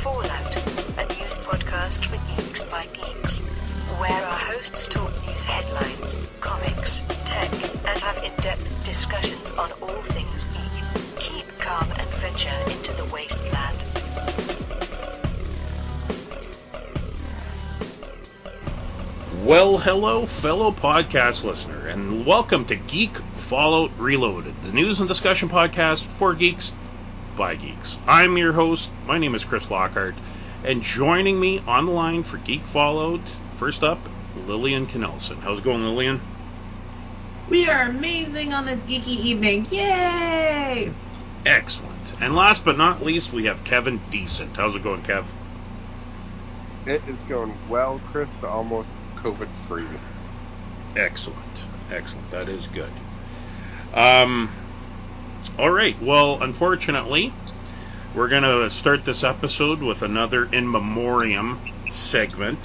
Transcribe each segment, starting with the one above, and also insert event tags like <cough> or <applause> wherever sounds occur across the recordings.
Fallout, a news podcast for geeks by geeks, where our hosts talk news headlines, comics, tech, and have in-depth discussions on all things geek. Keep calm and venture into the wasteland. Well, hello, fellow podcast listener, and welcome to Geek Fallout Reloaded, the news and discussion podcast for geeks by geeks. I'm your host. My name is Chris Lockhart, and joining me on the line for Geek Fallout, first up, Lillian Knelsen. How's it going, Lillian? We are amazing on this geeky evening. Yay! Excellent. And last but not least, we have Kevin Decent. How's it going, Kev? It is going well, Chris. Almost COVID free. Excellent. Excellent. That is good. Um, all right. Well, unfortunately, we're going to start this episode with another in memoriam segment.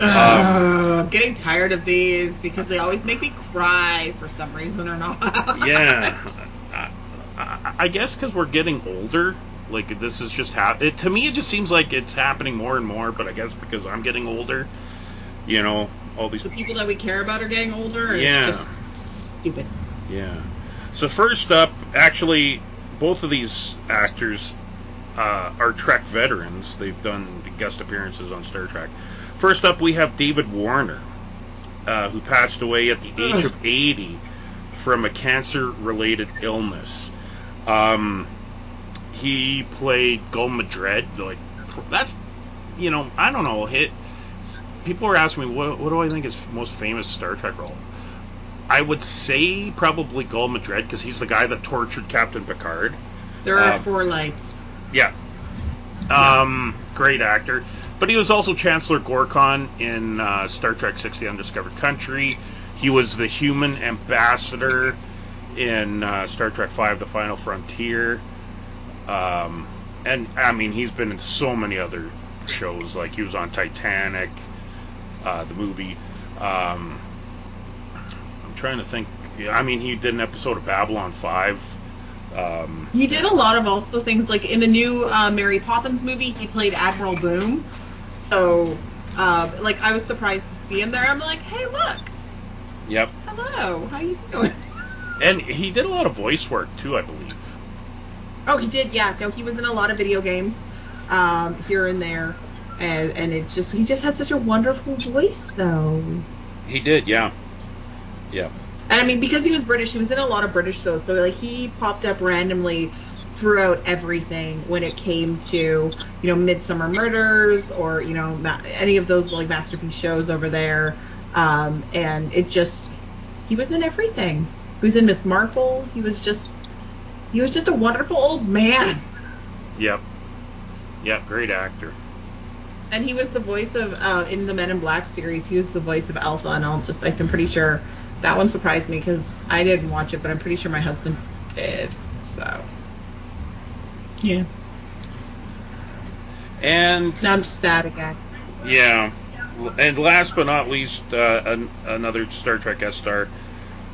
Uh, I'm getting tired of these because they always make me cry for some reason or not. <laughs> yeah. I, I, I guess because we're getting older. Like this is just it, to me. It just seems like it's happening more and more. But I guess because I'm getting older, you know, all these The people that we care about are getting older. Yeah. It's just stupid. Yeah. So first up, actually, both of these actors uh, are Trek veterans. They've done guest appearances on Star Trek. First up, we have David Warner, uh, who passed away at the age of 80 from a cancer-related illness. Um, he played Gul Madred. Like that's, you know, I don't know. Hit. People were asking me what, what do I think is most famous Star Trek role. I would say probably Gul Madred because he's the guy that tortured Captain Picard. There are Um, four lights. Yeah. Um, great actor. But he was also Chancellor Gorkon in uh, Star Trek 6 The Undiscovered Country. He was the human ambassador in uh, Star Trek 5 The Final Frontier. Um, and, I mean, he's been in so many other shows. Like, he was on Titanic, uh, the movie. Um, trying to think. I mean, he did an episode of Babylon 5. Um, He did a lot of also things like in the new uh, Mary Poppins movie, he played Admiral Boom. So, uh, like, I was surprised to see him there. I'm like, hey, look, yep. hello, how you doing? And he did a lot of voice work too, I believe. Oh, he did. Yeah. No, he was in a lot of video games, um, here and there, and and it's just he just had such a wonderful voice though. He did, yeah. Yeah. And I mean, because he was British, he was in a lot of British shows, so like he popped up randomly throughout everything when it came to you know Midsomer Murders or you know ma- any of those like masterpiece shows over there, um, and it just he was in everything. He was in Miss Marple. He was just he was just a wonderful old man. Yep. Yep, great actor. And he was the voice of uh, in the Men in Black series. He was the voice of Alpha, and I'll just I'm pretty sure that one surprised me because I didn't watch it, but I'm pretty sure my husband did. So yeah, And now I'm just sad again. yeah, and last but not least, uh, an, another Star Trek guest star,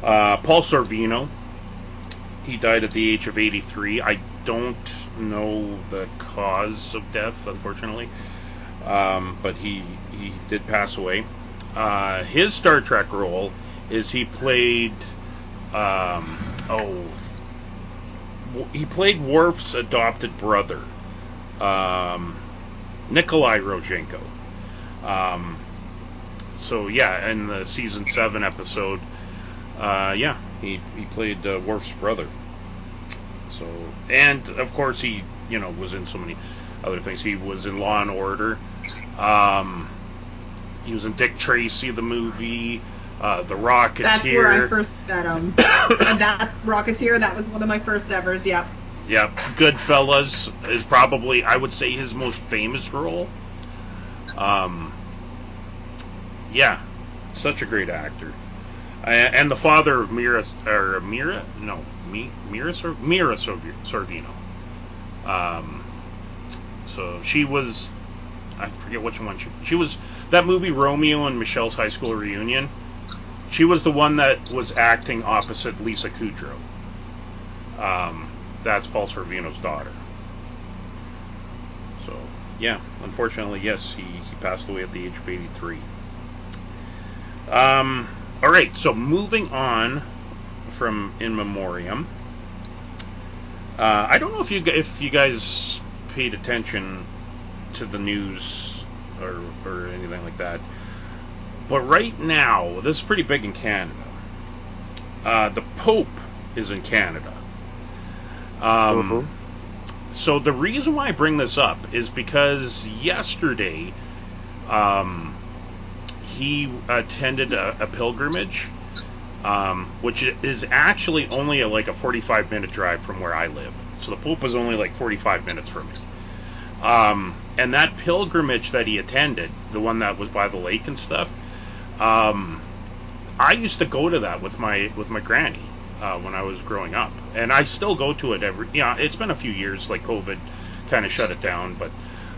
uh, Paul Sorvino. He died at the age of 83. I don't know the cause of death, unfortunately, um, but he he did pass away. Uh, his Star Trek role is he played um, oh he played Worf's adopted brother, um, Nikolai Rozhenko. Um, so yeah, in the season seven episode, uh, yeah, he he played uh, Worf's brother. So and of course he you know was in so many other things. He was in Law and Order. Um, he was in Dick Tracy the movie. Uh, the Rocketeer. That's where I first met him, <coughs> and that's Rocketeer. That was one of my first evers. Yep. Yep, Goodfellas is probably I would say his most famous role. Um, yeah, such a great actor, and the father of Mira or Mira, no, Mi, Mira Sor, Mira Sorvino. Um, so she was, I forget which one she she was that movie Romeo and Michele's high school reunion. She was the one that was acting opposite Lisa Kudrow. Um, that's Paul Sorvino's daughter. So yeah, unfortunately, yes, he, he passed away at the age of 83. Um, all right, so moving on from in memoriam. Uh, I don't know if you if you guys paid attention to the news or or anything like that, but right now this is pretty big in Canada. Uh, the Pope is in Canada. Um, Mhm. So the reason why I bring this up is because yesterday, um, he attended a, a pilgrimage, um, which is actually only a, like a 45 minute drive from where I live. So the Pope was only like 45 minutes from me. Um, and that pilgrimage that he attended, the one that was by the lake and stuff, um, I used to go to that with my with my granny uh, when I was growing up, and I still go to it every. Yeah, it's been a few years, like COVID, kind of shut it down, but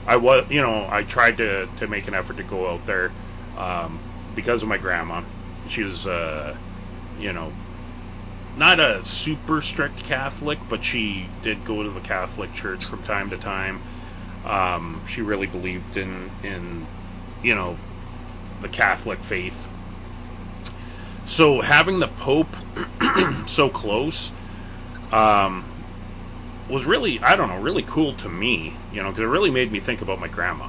I was, you know, I tried to to make an effort to go out there um, because of my grandma. She was, uh, you know, not a super strict Catholic, but she did go to the Catholic Church from time to time. Um, she really believed in in you know the Catholic faith. So having the Pope <clears throat> so close um, was really, I don't know, really cool to me, you know, because it really made me think about my grandma.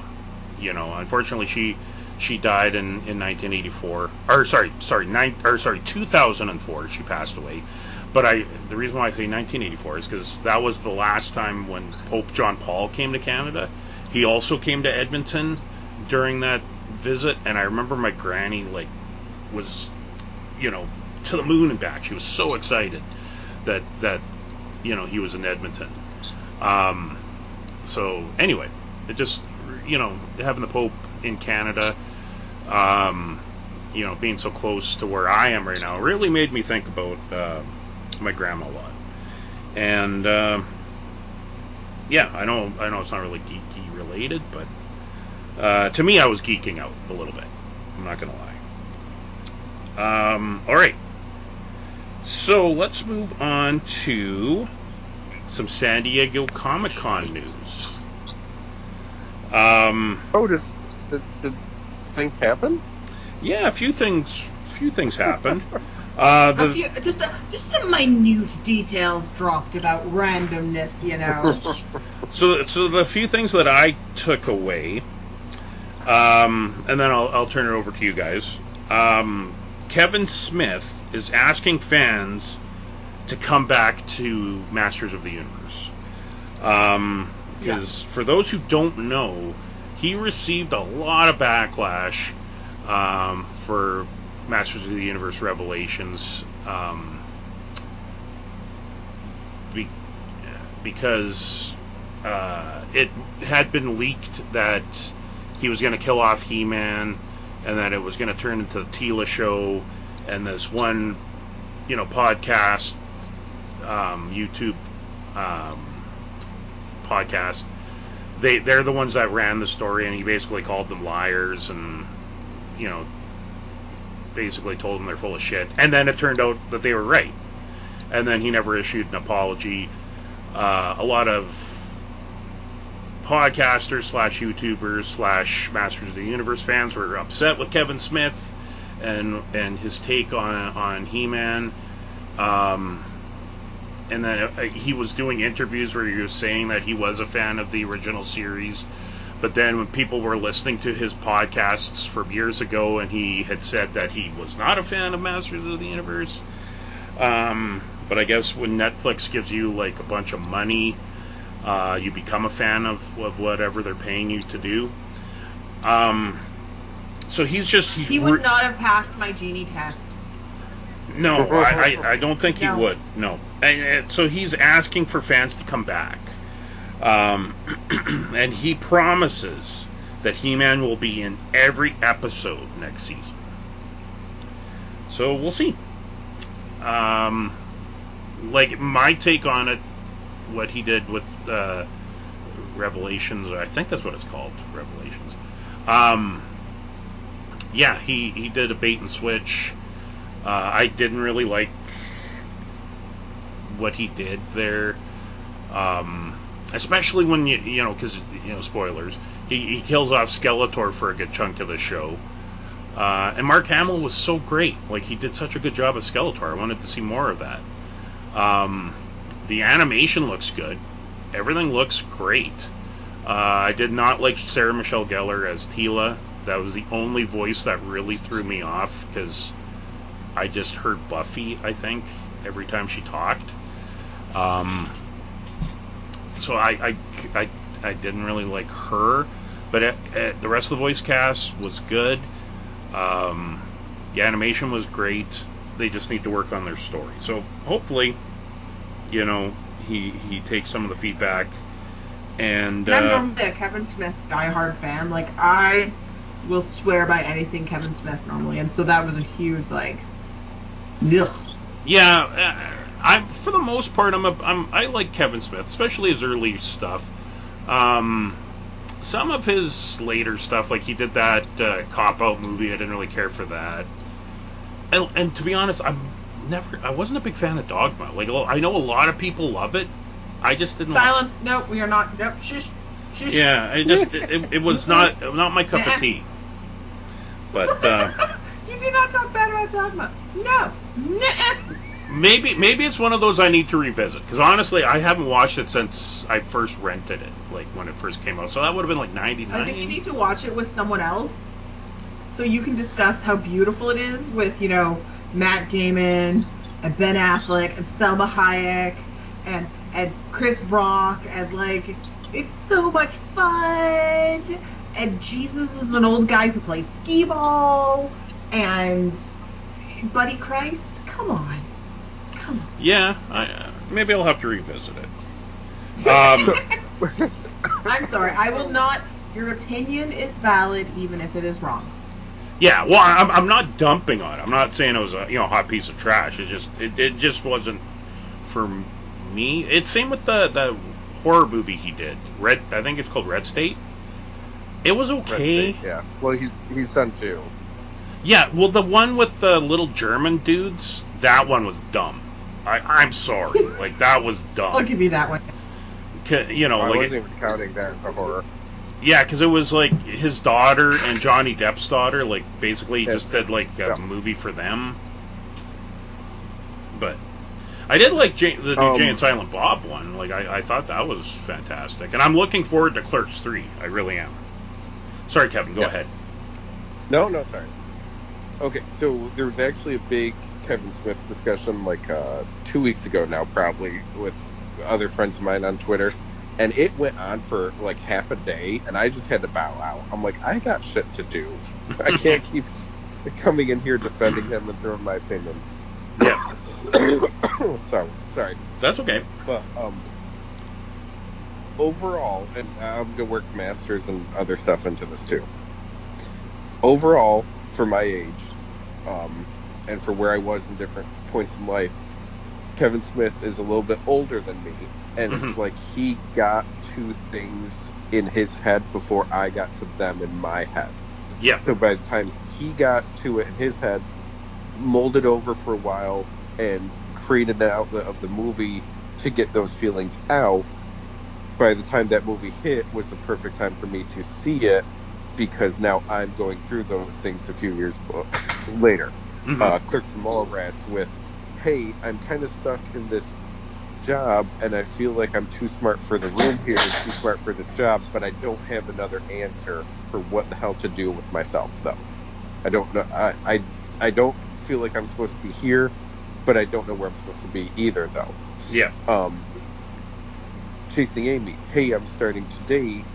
You know, unfortunately, she she died in, in 1984, or sorry, sorry, nine, or sorry, 2004. She passed away. But I, the reason why I say 1984 is because that was the last time when Pope John Paul came to Canada. He also came to Edmonton during that visit, and I remember my granny like was, you know, to the moon and back. She was so excited that that you know he was in Edmonton. Um, so anyway, it just you know having the Pope in Canada, um, you know being so close to where I am right now, really made me think about uh, my grandma a lot. And uh, yeah, I know I know it's not really geeky related, but uh, to me I was geeking out a little bit. I'm not gonna lie. Um, all right. So let's move on to some San Diego Comic Con news. Um, Oh, did, did, did things happen? yeah, a few things, few things happened. Uh, A the, few, just a, just some minute details dropped about randomness, you know. <laughs> so, so the few things that I took away, um, and then I'll, I'll turn it over to you guys. Um, Kevin Smith is asking fans to come back to Masters of the Universe. Um, because for those who don't know, he received a lot of backlash um, for Masters of the Universe Revelations um, be, because uh, it had been leaked that he was going to kill off He-Man, and that it was going to turn into the Teela show, and this one, you know, podcast, um, YouTube um, podcast. They they're the ones that ran the story, and he basically called them liars, and you know, basically told them they're full of shit. And then it turned out that they were right. And then he never issued an apology. Uh, a lot of podcasters slash YouTubers slash Masters of the Universe fans were upset with Kevin Smith and and his take on on He-Man. Um, and then uh, he was doing interviews where he was saying that he was a fan of the original series. But then when people were listening to his podcasts from years ago, and he had said that he was not a fan of Masters of the Universe. Um, but I guess when Netflix gives you like a bunch of money, uh, you become a fan of, of whatever they're paying you to do. Um, so he's just he's He re- would not have passed my genie test. No, <laughs> I, I, I don't think he No. would. No, and, and so he's asking for fans to come back, um, <clears throat> and he promises that He-Man will be in every episode next season. So we'll see. Um, like my take on it, what he did with uh, Revelations, I think that's what it's called, Revelations. Um, yeah, he he did a bait and switch. Uh, I didn't really like what he did there. Um, especially when you you know because you know spoilers, he, he kills off Skeletor for a good chunk of the show. Uh, and Mark Hamill was so great. Like he did such a good job as Skeletor. I wanted to see more of that. Um, the animation looks good. Everything looks great. Uh, I did not like Sarah Michelle Gellar as Teela. That was the only voice that really threw me off because I just heard Buffy. I think every time she talked. Um, so I, I, I, I didn't really like her, but uh, uh, the rest of the voice cast was good. Um, the animation was great. They just need to work on their story. So hopefully, you know, he he takes some of the feedback and I'm uh, normally a Kevin Smith diehard fan. Like I will swear by anything Kevin Smith normally, and so that was a huge like. Ugh. yeah, uh, I'm for the most part I'm a I'm I like Kevin Smith, especially his early stuff. Um, some of his later stuff, like he did that uh, cop out movie, I didn't really care for that. And, and to be honest, I'm never I wasn't a big fan of Dogma. Like I know a lot of people love it. I just didn't. Silence. Nope, we are not. Nope. Shush. Shush. Yeah, it just it, it, it was not not my cup of tea. But uh, <laughs> you did not talk bad about Dogma. No. Nuh-uh. maybe maybe it's one of those I need to revisit because honestly I haven't watched it since I first rented it, like when it first came out. So that would have been like ninety nine. I think you need to watch it with someone else, so you can discuss how beautiful it is with you know Matt Damon and Ben Affleck and Salma Hayek and and Chris Rock and like it's so much fun. And Jesus is an old guy who plays skee ball and Buddy Christ. Come on, come on. Yeah, I, uh, maybe I'll have to revisit it. <laughs> Um, I'm sorry, I will not. Your opinion is valid even if it is wrong. Yeah, well, I'm, I'm not dumping on it. I'm not saying it was a you know hot piece of trash. It just it, it just wasn't for me. It's same with the the horror movie he did. Red, I think it's called Red State. It was Red okay. State, yeah. Well, he's he's done two. Yeah, well, the one with the little German dudes, that one was dumb. I, I'm sorry, <laughs> like that was dumb. I'll dumb. give you that one. 'Ca- You know, I like wasn't even counting that as a horror. Yeah, because it was like his daughter and Johnny Depp's daughter. Like basically, just did like a Yeah. movie for them. But I did like Jay, the new Um, Jay and Silent Bob one. Like I, I thought that was fantastic, and I'm looking forward to Clerks three. I really am. Sorry, Kevin. Go Yes. ahead. No, no, sorry. Okay, so there was actually a big Kevin Smith discussion like uh, two weeks ago now, probably with other friends of mine on Twitter, and it went on for like half a day, and I just had to bow out. I'm like, I got shit to do. I <laughs> can't keep coming in here defending him and throwing my opinions. Yeah, <coughs> sorry, sorry. that's okay. But um, overall, and I'm gonna work masters and other stuff into this too. Overall, for my age, um, and for where I was in different points in life, Kevin Smith is a little bit older than me, and it's Mhm. like he got to things in his head before I got to them in my head. Yeah, So by the time he got to it in his head, molded over for a while, and created the outlet of the movie to get those feelings out, by the time that movie hit was the perfect time for me to see it because now I'm going through those things a few years <laughs> later. Mhm. Uh, Clerks and Mallrats with, hey, I'm kind of stuck in this job and I feel like I'm too smart for the room here and too smart for this job, but I don't have another answer for what the hell to do with myself though. I don't know. I I, I don't feel like I'm supposed to be here, but I don't know where I'm supposed to be either though yeah, um, chasing Amy. Hey, I'm starting to date,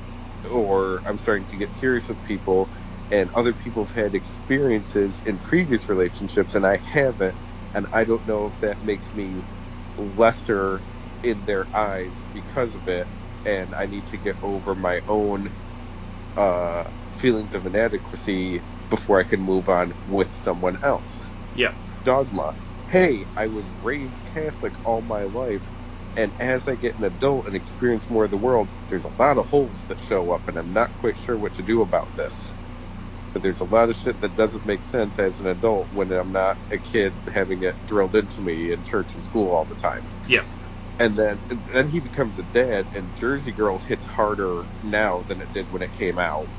or I'm starting to get serious with people, and other people have had experiences in previous relationships, and I haven't, and I don't know if that makes me lesser in their eyes because of it, and I need to get over my own uh, feelings of inadequacy before I can move on with someone else yeah, dogma. Hey, I was raised Catholic all my life, and as I get an adult and experience more of the world, there's a lot of holes that show up, and I'm not quite sure what to do about this. But there's a lot of shit that doesn't make sense as an adult when I'm not a kid having it drilled into me in church and school all the time. yeah. and then then he becomes a dad, and Jersey Girl hits harder now than it did when it came out,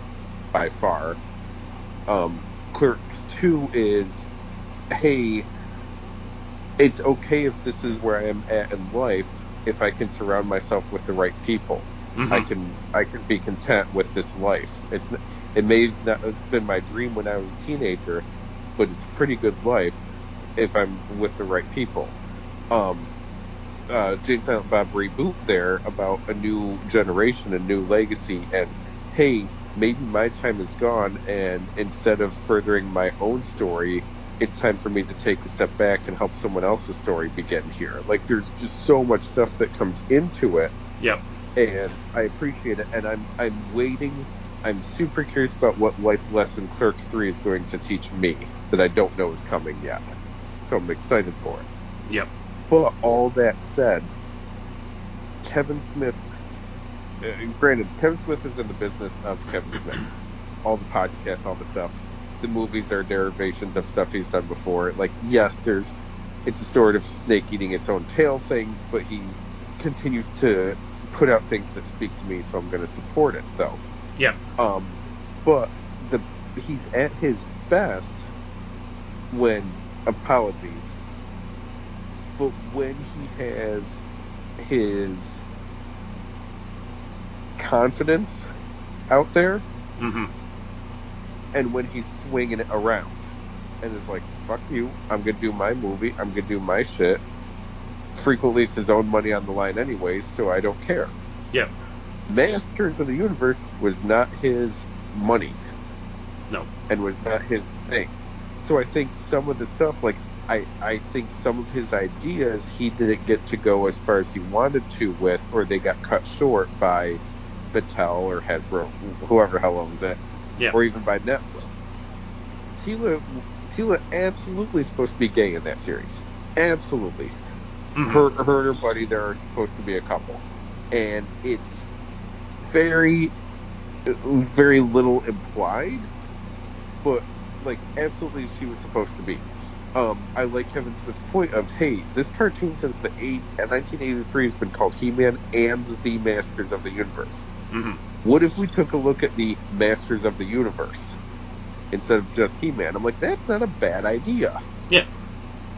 by far. Um, Clerks Two is, hey, it's okay if this is where I am at in life if I can surround myself with the right people. Mhm. I can I can be content with this life. It's it may have not been my dream when I was a teenager, but it's a pretty good life if I'm with the right people. Um, uh, Jay and Silent Bob reboot there about a new generation, a new legacy, and hey, maybe my time is gone, and instead of furthering my own story, it's time for me to take a step back and help someone else's story begin here. Like, there's just so much stuff that comes into it Yep. and I appreciate it. And I'm I'm waiting. I'm super curious about what life lesson Clerks Three is going to teach me that I don't know is coming yet. So I'm excited for it. Yep. But all that said, Kevin Smith. Uh, granted, Kevin Smith is in the business of Kevin Smith. All the podcasts, all the stuff. The movies are derivations of stuff he's done before. Like, yes, there's. It's a sort of snake eating its own tail thing, but he continues to put out things that speak to me, so I'm going to support it, though. Yep. Um, but the he's at his best when apologies, but when he has his confidence out there, hmm and when he's swinging it around, and is like, "Fuck you! I'm gonna do my movie. I'm gonna do my shit." Frequently, it's his own money on the line, anyways, so I don't care. Yep. Masters of the Universe was not his money. No. and was not his thing. So I think some of the stuff, like I, I think some of his ideas he didn't get to go as far as he wanted to with, or they got cut short by Mattel or Hasbro, whoever the hell owns it, Yeah. or even by Netflix. Teela, Teela absolutely is supposed to be gay in that series. Absolutely. Mhm. Her, her and her buddy, there are supposed to be a couple, and it's very, very little implied, but like absolutely she was supposed to be. Um, I like Kevin Smith's point of, hey, this cartoon since the eight, uh, 1983 has been called He-Man and the Masters of the Universe. Mhm. What if we took a look at the Masters of the Universe instead of just He-Man? I'm like, that's not a bad idea. Yeah.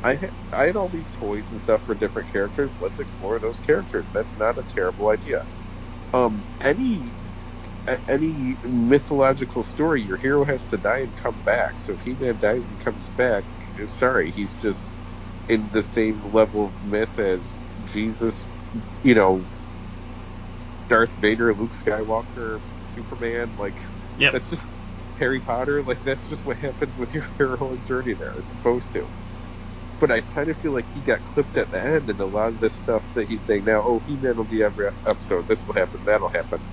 I had, I had all these toys and stuff for different characters. Let's explore those characters. That's not a terrible idea. Um, any any mythological story, your hero has to die and come back. So if He-Man dies and comes back, sorry, he's just in the same level of myth as Jesus, you know, Darth Vader, Luke Skywalker, Superman. Like, Yep. that's just Harry Potter. Like, that's just what happens with your <laughs> heroic journey there. It's supposed to. But I kind of feel like he got clipped at the end, and a lot of this stuff that he's saying now, oh, He-Man will be every episode. This will happen. That'll happen.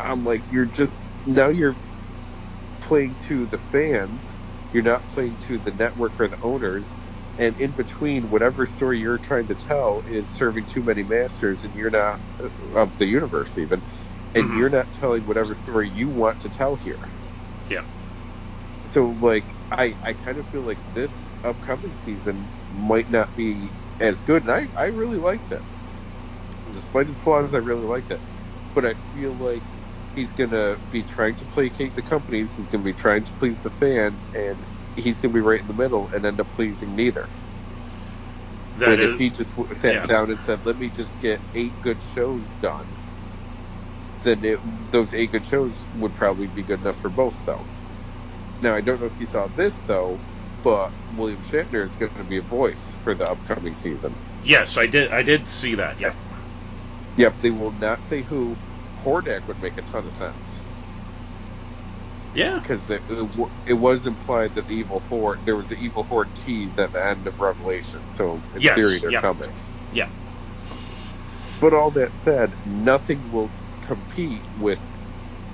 I'm like, you're just now you're playing to the fans. You're not playing to the network or the owners. And in between, whatever story you're trying to tell is serving too many masters, and you're not uh, of the universe even, and Mhm. you're not telling whatever story you want to tell here. Yeah. So, like, I I kind of feel like this upcoming season might not be as good, and I I really liked it. Despite its flaws, I really liked it. But I feel like he's gonna be trying to placate the companies. He's gonna be trying to please the fans, and he's gonna be right in the middle and end up pleasing neither. That and is, if he just sat yeah. down and said, "Let me just get eight good shows done," then it, those eight good shows would probably be good enough for both, though. Now I don't know if you saw this though, but William Shatner is going to be a voice for the upcoming season. yes, I did. I did see that. Yeah. Yep, they will not say who. Hordak would make a ton of sense Yeah. because it, it, was implied that the evil horde there was an evil horde tease at the end of Revelation, so in Yes, theory they're yeah. coming. Yeah. But all that said, nothing will compete with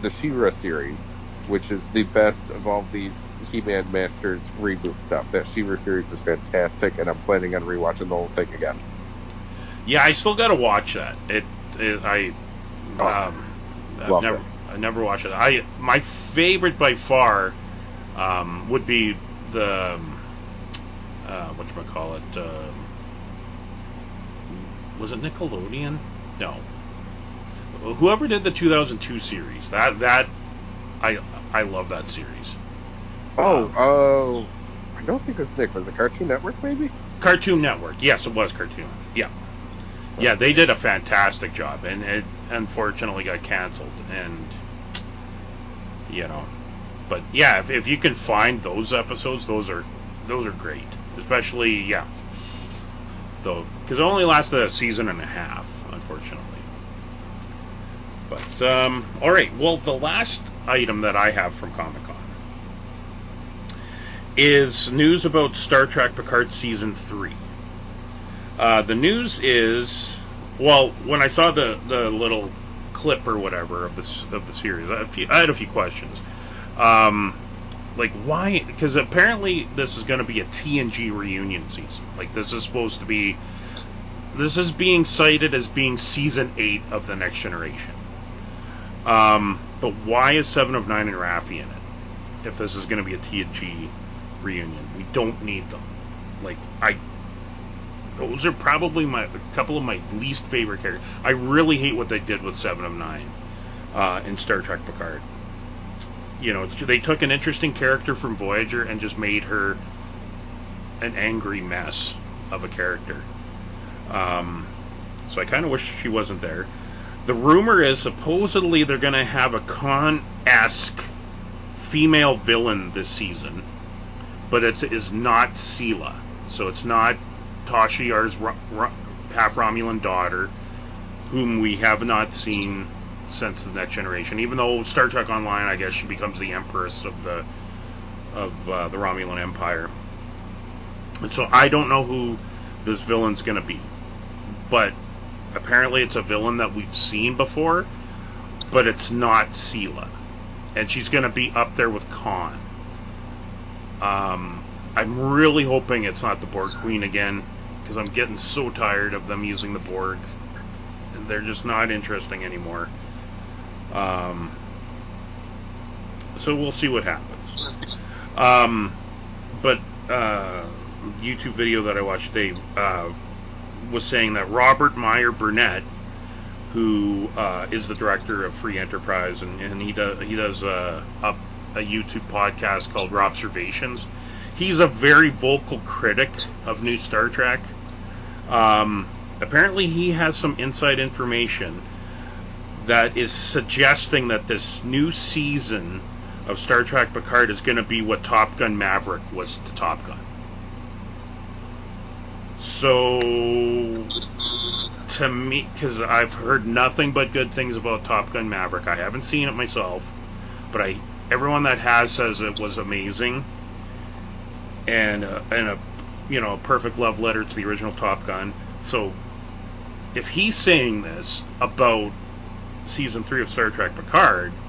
the She-Ra series, which is the best of all these He-Man Masters reboot stuff. That She-Ra series is fantastic, and I'm planning on rewatching the whole thing again. Yeah, I still got to watch that. It, it I, Oh, um, I've never, it. I never watched it. I my favorite by far, um, would be the, um, uh, what call it, um, was it Nickelodeon? No. Whoever did the 2002 series, that that I I love that series. Oh, Um, oh, I don't think it was Nick. Was it Cartoon Network, maybe? Cartoon Network. Yes, it was Cartoon. Yeah. Yeah, they did a fantastic job, and it unfortunately got canceled. And you know, but yeah, if, if you can find those episodes, those are those are great. Especially yeah, though because it only lasted a season and a half, unfortunately. But um, all right, well, the last item that I have from Comic Con is news about Star Trek Picard season three. Uh, the news is, well, when I saw the, the little clip or whatever of this of the series, I, had a few, had a few questions. Um, like why? Because apparently this is going to be a TNG reunion season. Like this is supposed to be. This is being cited as being season eight of the Next Generation. Um, but why is Seven of Nine and Raffi in it? If this is going to be a TNG reunion, we don't need them. Like I those are probably my a couple of my least favorite characters. I really hate what they did with Seven of Nine uh, in Star Trek Picard. You know, they took an interesting character from Voyager and just made her an angry mess of a character. Um, so I kind of wish she wasn't there. The rumor is supposedly they're going to have a Khan esque female villain this season, but it is not Sela. So it's not Tasha Yar's half Romulan daughter, whom we have not seen since the Next Generation. Even though Star Trek Online, I guess she becomes the Empress of the of uh, the Romulan Empire. And so I don't know who this villain's going to be, but apparently it's a villain that we've seen before, but it's not Sela, and she's going to be up there with Khan. Um, I'm really hoping it's not the Borg Queen again, because I'm getting so tired of them using the Borg. And they're just not interesting anymore. Um, so we'll see what happens. Um, but uh, YouTube video that I watched today uh, was saying that Robert Meyer Burnett, who uh, is the director of Free Enterprise, and, and he does he does a, a, a YouTube podcast called Observations. He's a very vocal critic of new Star Trek. Um, apparently, he has some inside information that is suggesting that this new season of Star Trek Picard is going to be what Top Gun Maverick was to Top Gun. So, to me, because I've heard nothing but good things about Top Gun Maverick, I haven't seen it myself, but I everyone that has says it was amazing, and uh, and a you know a perfect love letter to the original Top Gun. So, if he's saying this about season three of Star Trek Picard,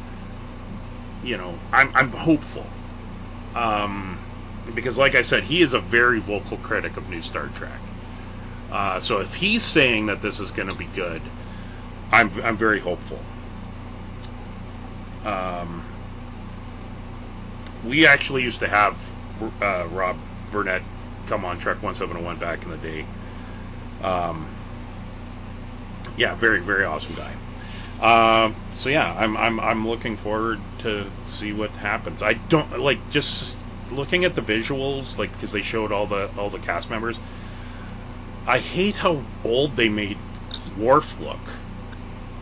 you know, I'm I'm hopeful. Um, because, like I said, he is a very vocal critic of new Star Trek. Uh, so if he's saying that this is going to be good, I'm I'm very hopeful. Um, we actually used to have uh, Rob Burnett come on Trek 1701 back in the day. Um, yeah, very very awesome guy. Um, so yeah, I'm I'm I'm looking forward to see what happens. I don't like just looking at the visuals, like because they showed all the all the cast members. I hate how old they made Worf look.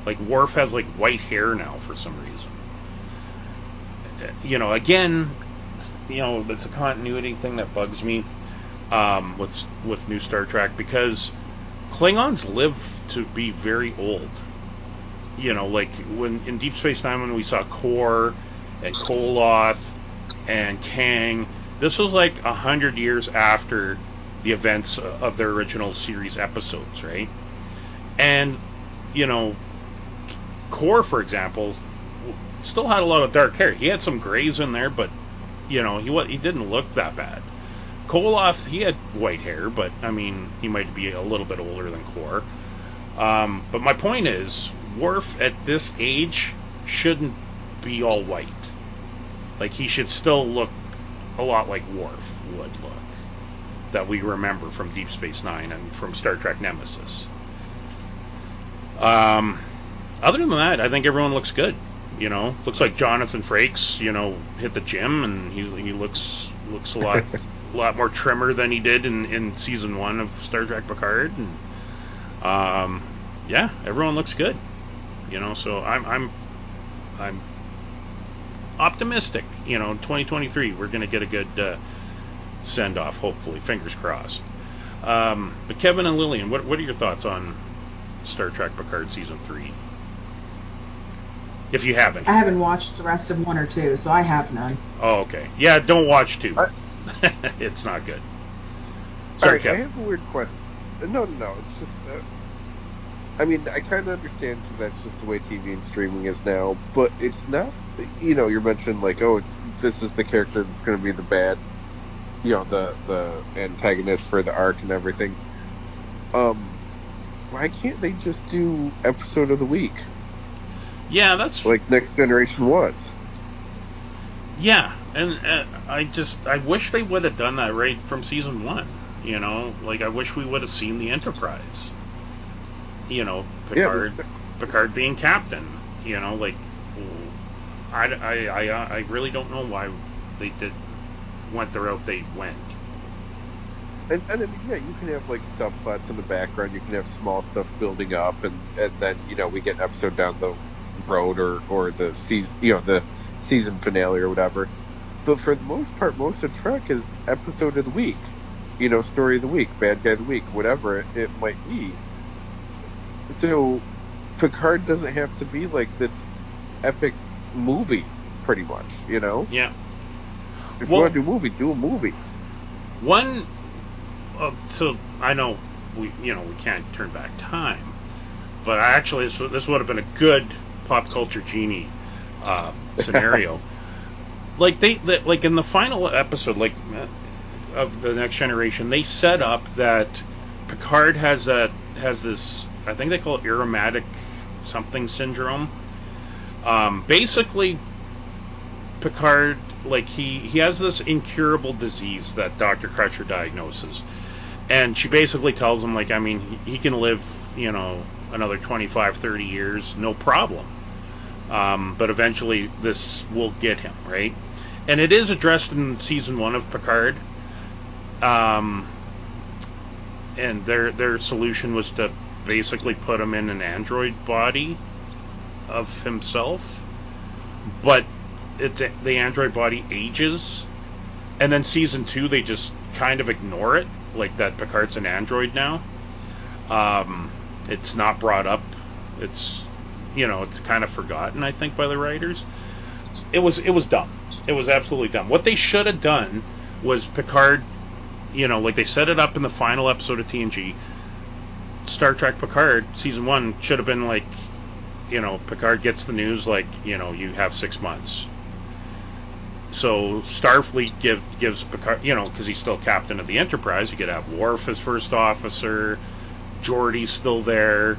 Like Worf has like white hair now for some reason. You know, again, you know, it's a continuity thing that bugs me um, with with new Star Trek because Klingons live to be very old you know, like when in Deep Space Nine when we saw Kor and Koloth and Kang, this was like a hundred years after the events of their original series episodes, right? And you know, Kor, for example, still had a lot of dark hair. He had some grays in there, but you know, he he didn't look that bad. Koloth, he had white hair, but I mean, he might be a little bit older than Kor. Um, but my point is, Worf at this age shouldn't be all white. Like he should still look a lot like Worf would look, that we remember from Deep Space Nine and from Star Trek Nemesis. Um, other than that, I think everyone looks good. You know, looks like Jonathan Frakes, you know, hit the gym and he he looks looks a lot <laughs> a lot more trimmer than he did in, in season one of Star Trek Picard. And um, yeah, everyone looks good. You know, so I'm I'm I'm optimistic. You know, 2023 we're going to get a good uh, send off. Hopefully, fingers crossed. Um, but Kevin and Lillian, what what are your thoughts on Star Trek Picard season three? If you haven't, I haven't watched the rest of one or two, so I have none. Oh, okay. Yeah, don't watch two. I- <laughs> it's not good. All Sorry, right, I have a weird question. No, no, no. It's just. Uh, I mean, I kind of understand because that's just the way TV and streaming is now. But it's not. You know, you're mentioning like, oh, it's this is the character that's going to be the bad. You know, the the antagonist for the arc and everything. Um, why can't they just do episode of the week Yeah, that's like Next Generation was? yeah, and uh, I just I wish they would have done that right from season one. You know, like I wish we would have seen the Enterprise. You know, Picard, Yeah, Picard being captain. You know, like I, I, I, I really don't know why they did went the route they went. And, and I mean, yeah, you can have like subplots in the background. You can have small stuff building up, and and then you know we get an episode down the road or or the season, you know, the season finale or whatever. But for the most part, most of Trek is episode of the week. You know, story of the week, bad guy of the week, whatever it, it might be. So Picard doesn't have to be like this epic movie, pretty much. You know, Yeah. if Well- you want to do a movie, do a movie. One, uh, so I know we, you know, we can't turn back time, but I actually this, this would have been a good pop culture genie uh, scenario. <laughs> like they, they, like in the final episode, like uh, of the Next Generation, they set up that Picard has a has this, I think they call it aromatic something syndrome. Um, basically, Picard, like he he has this incurable disease that Doctor Crusher diagnoses, and she basically tells him like, I mean, he, he can live, you know, another 25, 30 years, no problem. Um, but eventually, this will get him right, and it is addressed in season one of Picard. Um, and their their solution was to basically put him in an android body of himself, but it the android body ages, and then season two they just kind of ignore it, like that Picard's an android now. Um, it's not brought up. It's you know it's kind of forgotten I think by the writers. It was it was dumb. It was absolutely dumb. What they should have done was Picard, you know, like they set it up in the final episode of TNG. Star Trek Picard season one should have been like, you know, Picard gets the news like, you know, you have six months. So Starfleet give, gives Picard, you know, because he's still captain of the Enterprise. You could have Worf as first officer, Geordi's still there.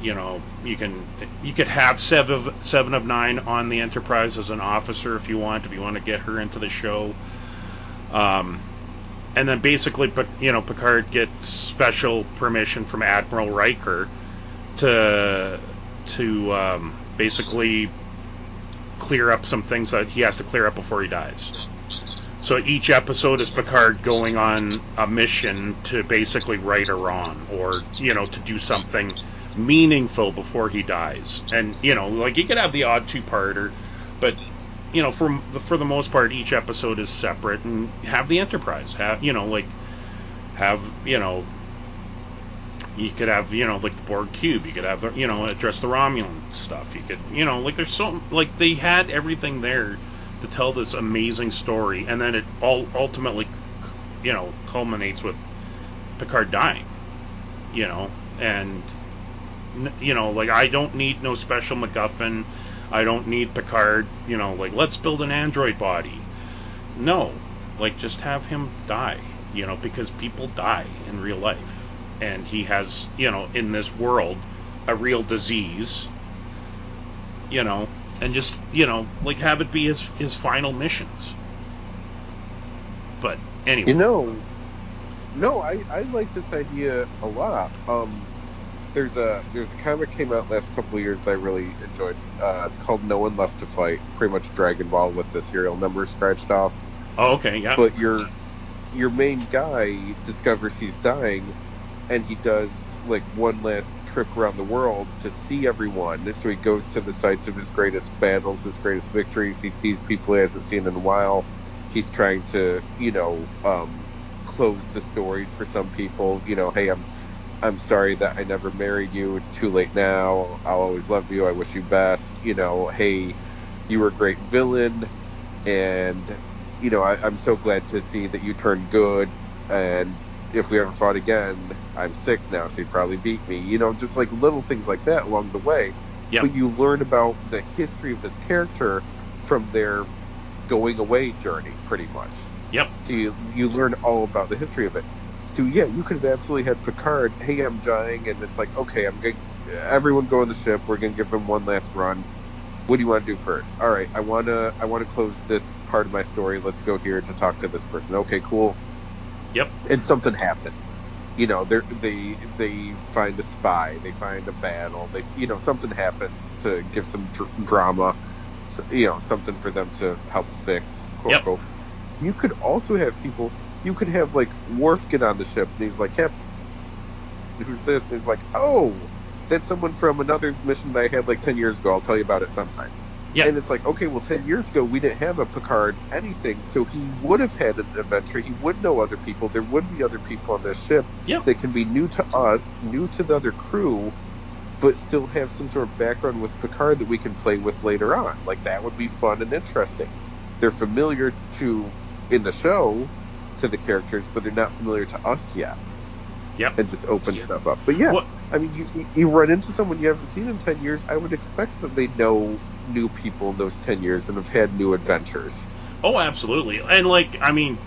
You know, you can you could have seven of, seven of nine on the Enterprise as an officer if you want, if you want to get her into the show. Um, and then basically, you know, Picard gets special permission from Admiral Riker to to um, basically clear up some things that he has to clear up before he dies. So each episode is Picard going on a mission to basically right a wrong, or you know, to do something meaningful before he dies. And you know, like you could have the odd two-parter, but you know, for for the most part, each episode is separate, and have the Enterprise have you know, like have you know, you could have you know, like the Borg cube. You could have the you know, address the Romulan stuff. You could you know, like there's so like they had everything there to tell this amazing story, and then it all ultimately, you know, culminates with Picard dying. You know, and you know, like I don't need no special MacGuffin. I don't need Picard. You know, like let's build an android body. No, like just have him die. You know, because people die in real life, and he has, you know, in this world, a real disease. You know, and just you know, like have it be his his final missions. But anyway, You know, no, I, I like this idea a lot. Um, there's a there's a comic came out last couple of years that I really enjoyed. Uh, it's called No One Left to Fight. It's pretty much Dragon Ball with the serial number scratched off. Oh, okay, yeah. But your your main guy discovers he's dying, and he does like one last trip around the world to see everyone. So he goes to the sites of his greatest battles, his greatest victories. He sees people he hasn't seen in a while. He's trying to, you know, um, close the stories for some people. You know, hey, I'm I'm sorry that I never married you. It's too late now. I'll always love you. I wish you best. You know, hey, you were a great villain, and you know, I, I'm so glad to see that you turned good. And if we ever fought again, I'm sick now, so you'd probably beat me. You know, just like little things like that along the way. Yep. But you learn about the history of this character from their going away journey, pretty much. Yep. So you you learn all about the history of it. So yeah, you could have absolutely had Picard. Hey, I'm dying, and it's like, okay, I'm going. Everyone go on the ship. We're gonna give them one last run. What do you want to do first? All right, I wanna I want to close this part of my story. Let's go here to talk to this person. Okay, cool. Yep. And something happens. You know, they they they find a spy. They find a battle. They you know something happens to give some dr- drama. you know, something for them to help fix. Quote Yep. unquote. You could also have people. You could have like Worf get on the ship and he's like, Captain, who's this? And it's like, oh, that's someone from another mission that I had like ten years ago. I'll tell you about it sometime. Yeah. And it's like, okay, well, 10 years ago, we didn't have a Picard anything, so he would have had an adventure. He would know other people. There would be other people on this ship Yep. that can be new to us, new to the other crew, but still have some sort of background with Picard that we can play with later on. Like, that would be fun and interesting. They're familiar to, in the show, to the characters, but they're not familiar to us yet. Yep. And just open stuff up. But yeah, What- I mean, you, you- run into someone you haven't seen in 10 years, I would expect that they know new people in those 10 years and have had new adventures. Oh, absolutely. And like, I mean,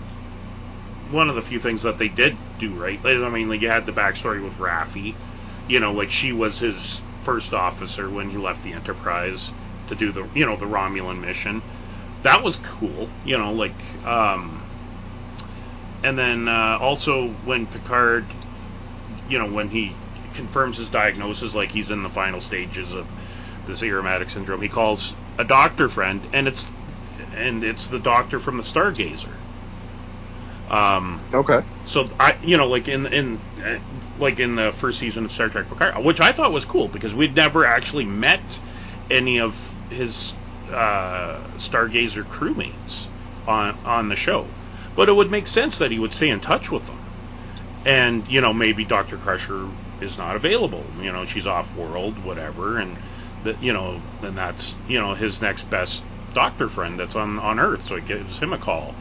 one of the few things that they did do right. I mean, like you had the backstory with Raffi. You know, like she was his first officer when he left the Enterprise to do the, you know, the Romulan mission. That was cool. You know, like, um, and then uh, also when Picard, you know, when he confirms his diagnosis, like he's in the final stages of this Irumodic syndrome, he calls a doctor friend, and it's and it's the doctor from the Stargazer. Um, Okay. so I, you know, like in in uh, like in the first season of Star Trek Picard, which I thought was cool because we'd never actually met any of his uh, Stargazer crewmates on on the show, but it would make sense that he would stay in touch with them. And you know, maybe Doctor Crusher is not available. You know, she's off world, whatever, and that you know, then that's you know his next best Doctor friend that's on on Earth, so it gives him a call.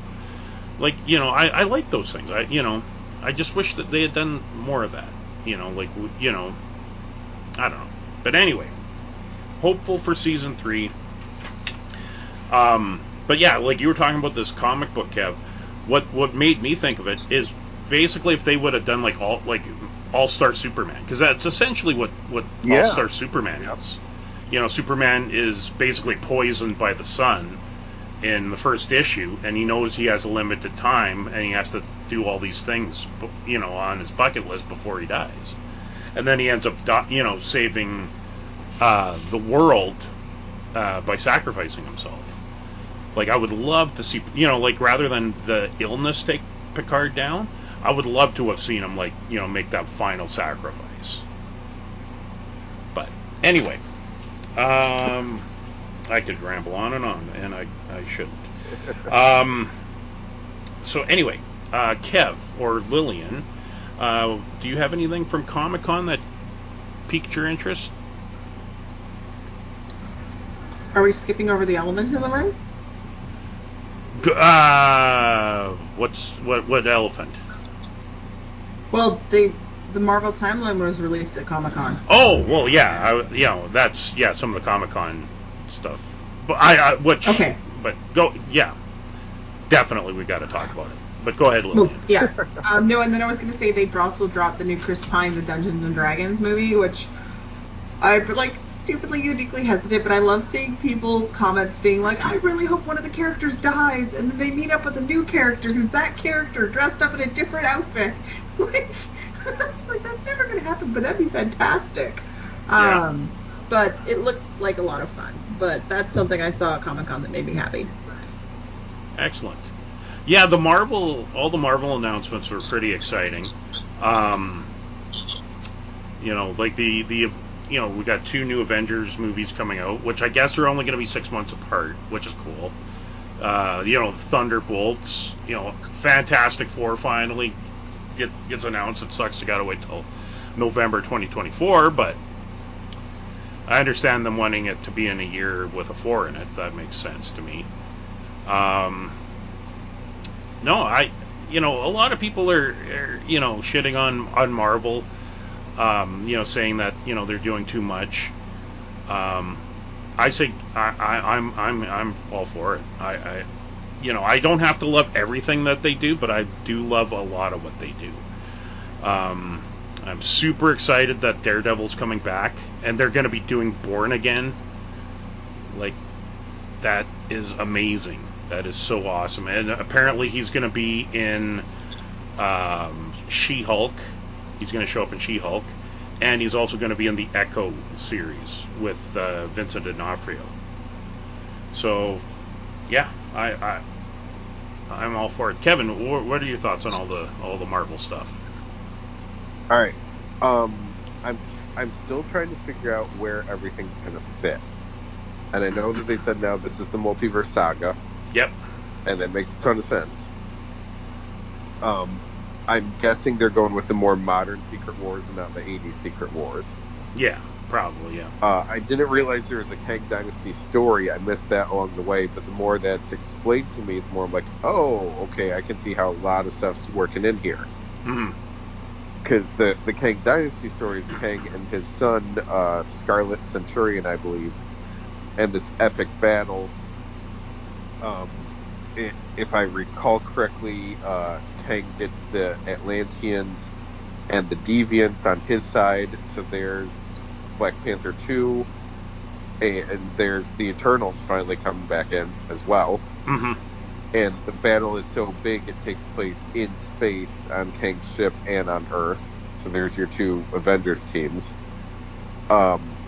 Like you know I, I like those things. I you know i just wish that they had done more of that. You know like you know i don't know. But anyway hopeful for season three. Um but yeah like you were talking about this comic book kev what what made me think of it is basically if they would have done like all like all star superman because that's essentially what what Yeah. all star superman is you know superman is basically poisoned by the sun in the first issue, and he knows he has a limited time, and he has to do all these things, you know, on his bucket list before he dies. And then he ends up, you know, saving uh, the world uh, by sacrificing himself. Like I would love to see, you know, like rather than the illness take Picard down, I would love to have seen him, like, you know, make that final sacrifice. But anyway, um, I could ramble on and on, and I, I shouldn't. Um, so anyway, uh, Kev or Lillian, uh, do you have anything from Comic Con that piqued your interest? Are we skipping over the element in the room? Uh, what's what? What elephant? Well, they the Marvel timeline was released at Comic Con. Oh, well, yeah, I, you know, that's yeah, some of the Comic Con stuff. But I, I which Okay. but go, yeah, definitely we got to talk about it. But go ahead, Well, yeah. Um, no, and then I was going to say they also dropped the new Chris Pine, the Dungeons and Dragons movie, which I'm like stupidly uniquely hesitant, but I love seeing people's comments being like, I really hope one of the characters dies, and then they meet up with a new character who's that character dressed up in a different outfit. <laughs> like, <laughs> like that's never going to happen, but that'd be fantastic. Yeah. Um, but it looks like a lot of fun. But that's something I saw at Comic Con that made me happy. Excellent. Yeah, the Marvel, all the Marvel announcements were pretty exciting. Um, you know, like the the you know we got two new Avengers movies coming out, which I guess are only going to be six months apart, which is cool. Uh, you know, Thunderbolts. You know, Fantastic Four finally get, gets announced. It sucks. You got to wait till November 2024, but I understand them wanting it to be in a year with a four in it. That makes sense to me. Um, no, I, you know, a lot of people are, are you know, shitting on on Marvel, um, you know, saying that you know they're doing too much. Um, I say I, I, I'm I'm I'm all for it. I, I, you know, I don't have to love everything that they do, but I do love a lot of what they do. Um, I'm super excited that Daredevil's coming back, and they're going to be doing Born Again. Like, that is amazing. That is so awesome. And apparently, he's going to be in um, She Hulk. He's going to show up in She Hulk. And he's also going to be in the Echo series with uh, Vincent D'Onofrio. So, yeah, I, I, I'm all for it. Kevin, wh- what are your thoughts on all the all the Marvel stuff? All right. Um, I'm I'm still trying to figure out where everything's going to fit. And I know that they said now this is the multiverse saga, Yep. and that makes a ton of sense. Um, I'm guessing they're going with the more modern Secret Wars and not the 80s Secret Wars. Yeah, probably. Yeah. Uh, I didn't realize there was a Kang Dynasty story. I missed that along the way, but the more that's explained to me, the more I'm like, oh, okay, I can see how a lot of stuff's working in here. because the the Kang Dynasty story is Kang and his son uh, Scarlet Centurion, I believe, and this epic battle. Um, i if I recall correctly, uh, Kang gets the Atlanteans and the Deviants on his side, so there's Black Panther two, and there's the Eternals finally coming back in as well hmm and the battle is so big it takes place in space on Kang's ship and on Earth. So there's your two Avengers teams. Um,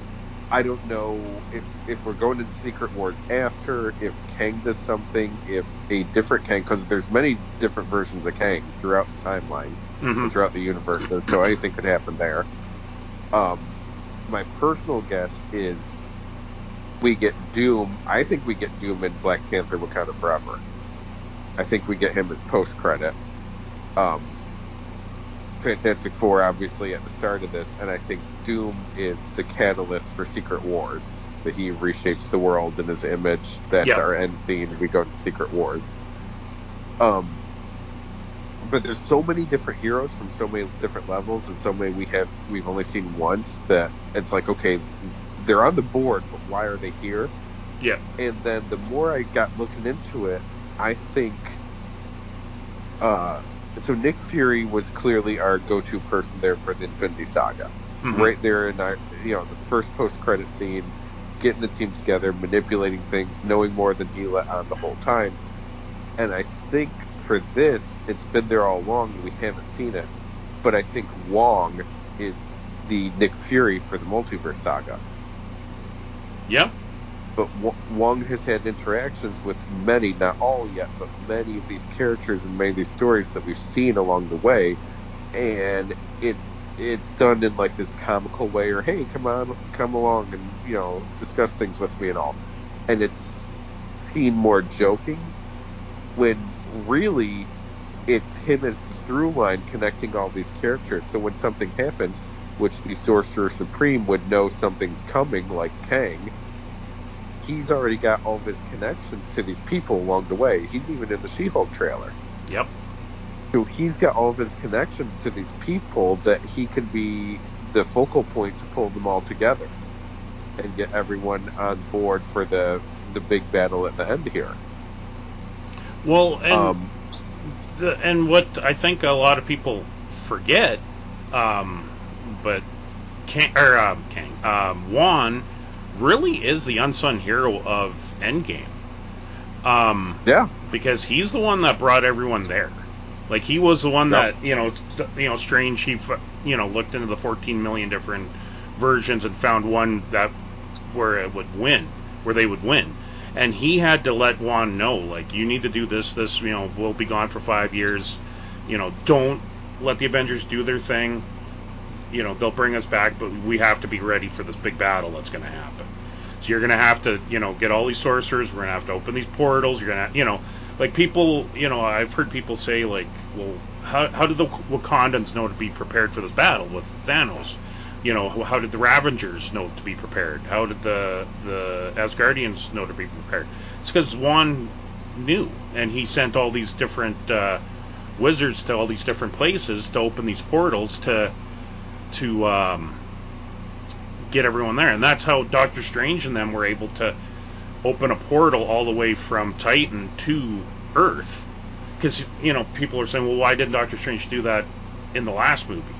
I don't know if if we're going into Secret Wars after, if Kang does something, if a different Kang, because there's many different versions of Kang throughout the timeline hmm throughout the universe, so anything could happen there. Um, my personal guess is we get Doom. I think we get Doom in Black Panther Wakanda Forever. I think we get him as post credit. Um, Fantastic Four, obviously, at the start of this, and I think Doom is the catalyst for Secret Wars. That he reshapes the world in his image. That's Yeah. our end scene. We go into Secret Wars. Um, but there's so many different heroes from so many different levels, and so many we have we've only seen once. That it's like, okay, they're on the board, but why are they here? Yeah. and then the more I got looking into it, I think uh so Nick Fury was clearly our go-to person there for the Infinity Saga. Mhm. Right there in our you know, the first post-credit scene, getting the team together, manipulating things, knowing more than he let on the whole time. And I think for this, it's been there all along and we haven't seen it. But I think Wong is the Nick Fury for the multiverse saga Yep. But Wo- Wong has had interactions with many, not all yet, but many of these characters and many of these stories that we've seen along the way, and it it's done in like this comical way, or hey, come on, come along and you know discuss things with me and all, and it's seen more joking when really it's him as the through line connecting all these characters. So when something happens, which the Sorcerer Supreme would know something's coming, like Kang, he's already got all of his connections to these people along the way. He's even in the She-Hulk trailer. Yep. So he's got all of his connections to these people that he can be the focal point to pull them all together and get everyone on board for the the big battle at the end here. Well, and um, the, and what I think a lot of people forget, um, but Kang, or um, Kang, um, Wong really is the unsung hero of Endgame. Um, yeah, because he's the one that brought everyone there. Like he was the one Yep. that you know, you know, Strange. He f- you know looked into the 14 million different versions and found one that where it would win, where they would win. And he had to let Wong know, like, you need to do this. This, you know, we'll be gone for five years. You know, don't let the Avengers do their thing. You know, they'll bring us back, but we have to be ready for this big battle that's going to happen. So you're going to have to, you know, get all these sorcerers. We're going to have to open these portals. You're going to, you know, like people, you know, I've heard people say, like, well, how, how did the Wakandans know to be prepared for this battle with Thanos? You know, how did the Ravagers know to be prepared? How did the the Asgardians know to be prepared? It's because Wong knew, and he sent all these different uh, wizards to all these different places to open these portals to to um, get everyone there, and that's how Doctor Strange and them were able to open a portal all the way from Titan to Earth. Because you know, people are saying, well, why didn't Doctor Strange do that in the last movie?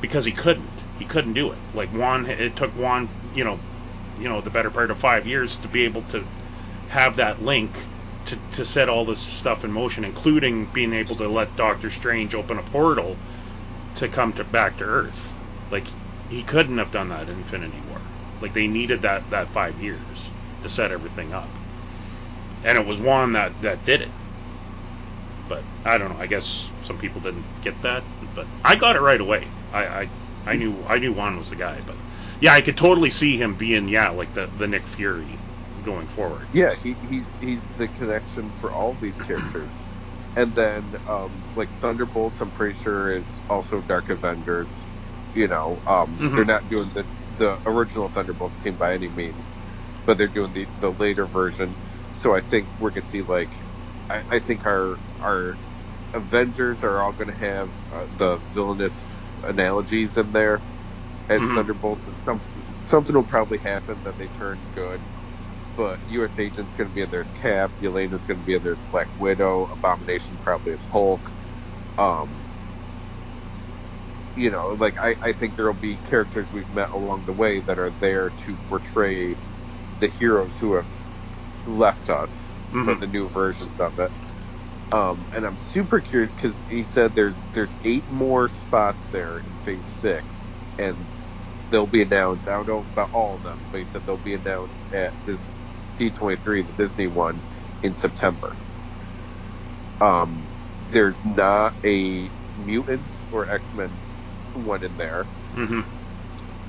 Because he couldn't. He couldn't do it. Like Wong, it took Wong, you know, you know, the better part of five years to be able to have that link to, to set all this stuff in motion, including being able to let Doctor Strange open a portal to come to back to Earth. Like he couldn't have done that in Infinity War. Like they needed that that five years to set everything up, and it was Wong that that did it. But I don't know. I guess some people didn't get that, but I got it right away. I I, I knew I knew Wong was the guy, but yeah, I could totally see him being yeah like the the Nick Fury going forward. Yeah, he, he's he's the connection for all these characters. And then um, like Thunderbolts, I'm pretty sure is also Dark Avengers. You know, um, Mhm. they're not doing the the original Thunderbolts team by any means, but they're doing the the later version. So I think we're gonna see like, I, I think our our Avengers are all gonna have uh, the villainous analogies in there as Mhm. Thunderbolts, and some something will probably happen that they turn good but U.S. Agent's going to be in there as Cap, Yelena's going to be in there as Black Widow, Abomination probably as Hulk. Um, you know, like I, I think there will be characters we've met along the way that are there to portray the heroes who have left us for Mhm. the new versions of it. Um, and I'm super curious because he said there's there's eight more spots there in Phase Six, and they'll be announced. I don't know about all of them, but he said they'll be announced at Dis- D23, the Disney one, in September. Um, there's not a mutants or X Men one in there. hmm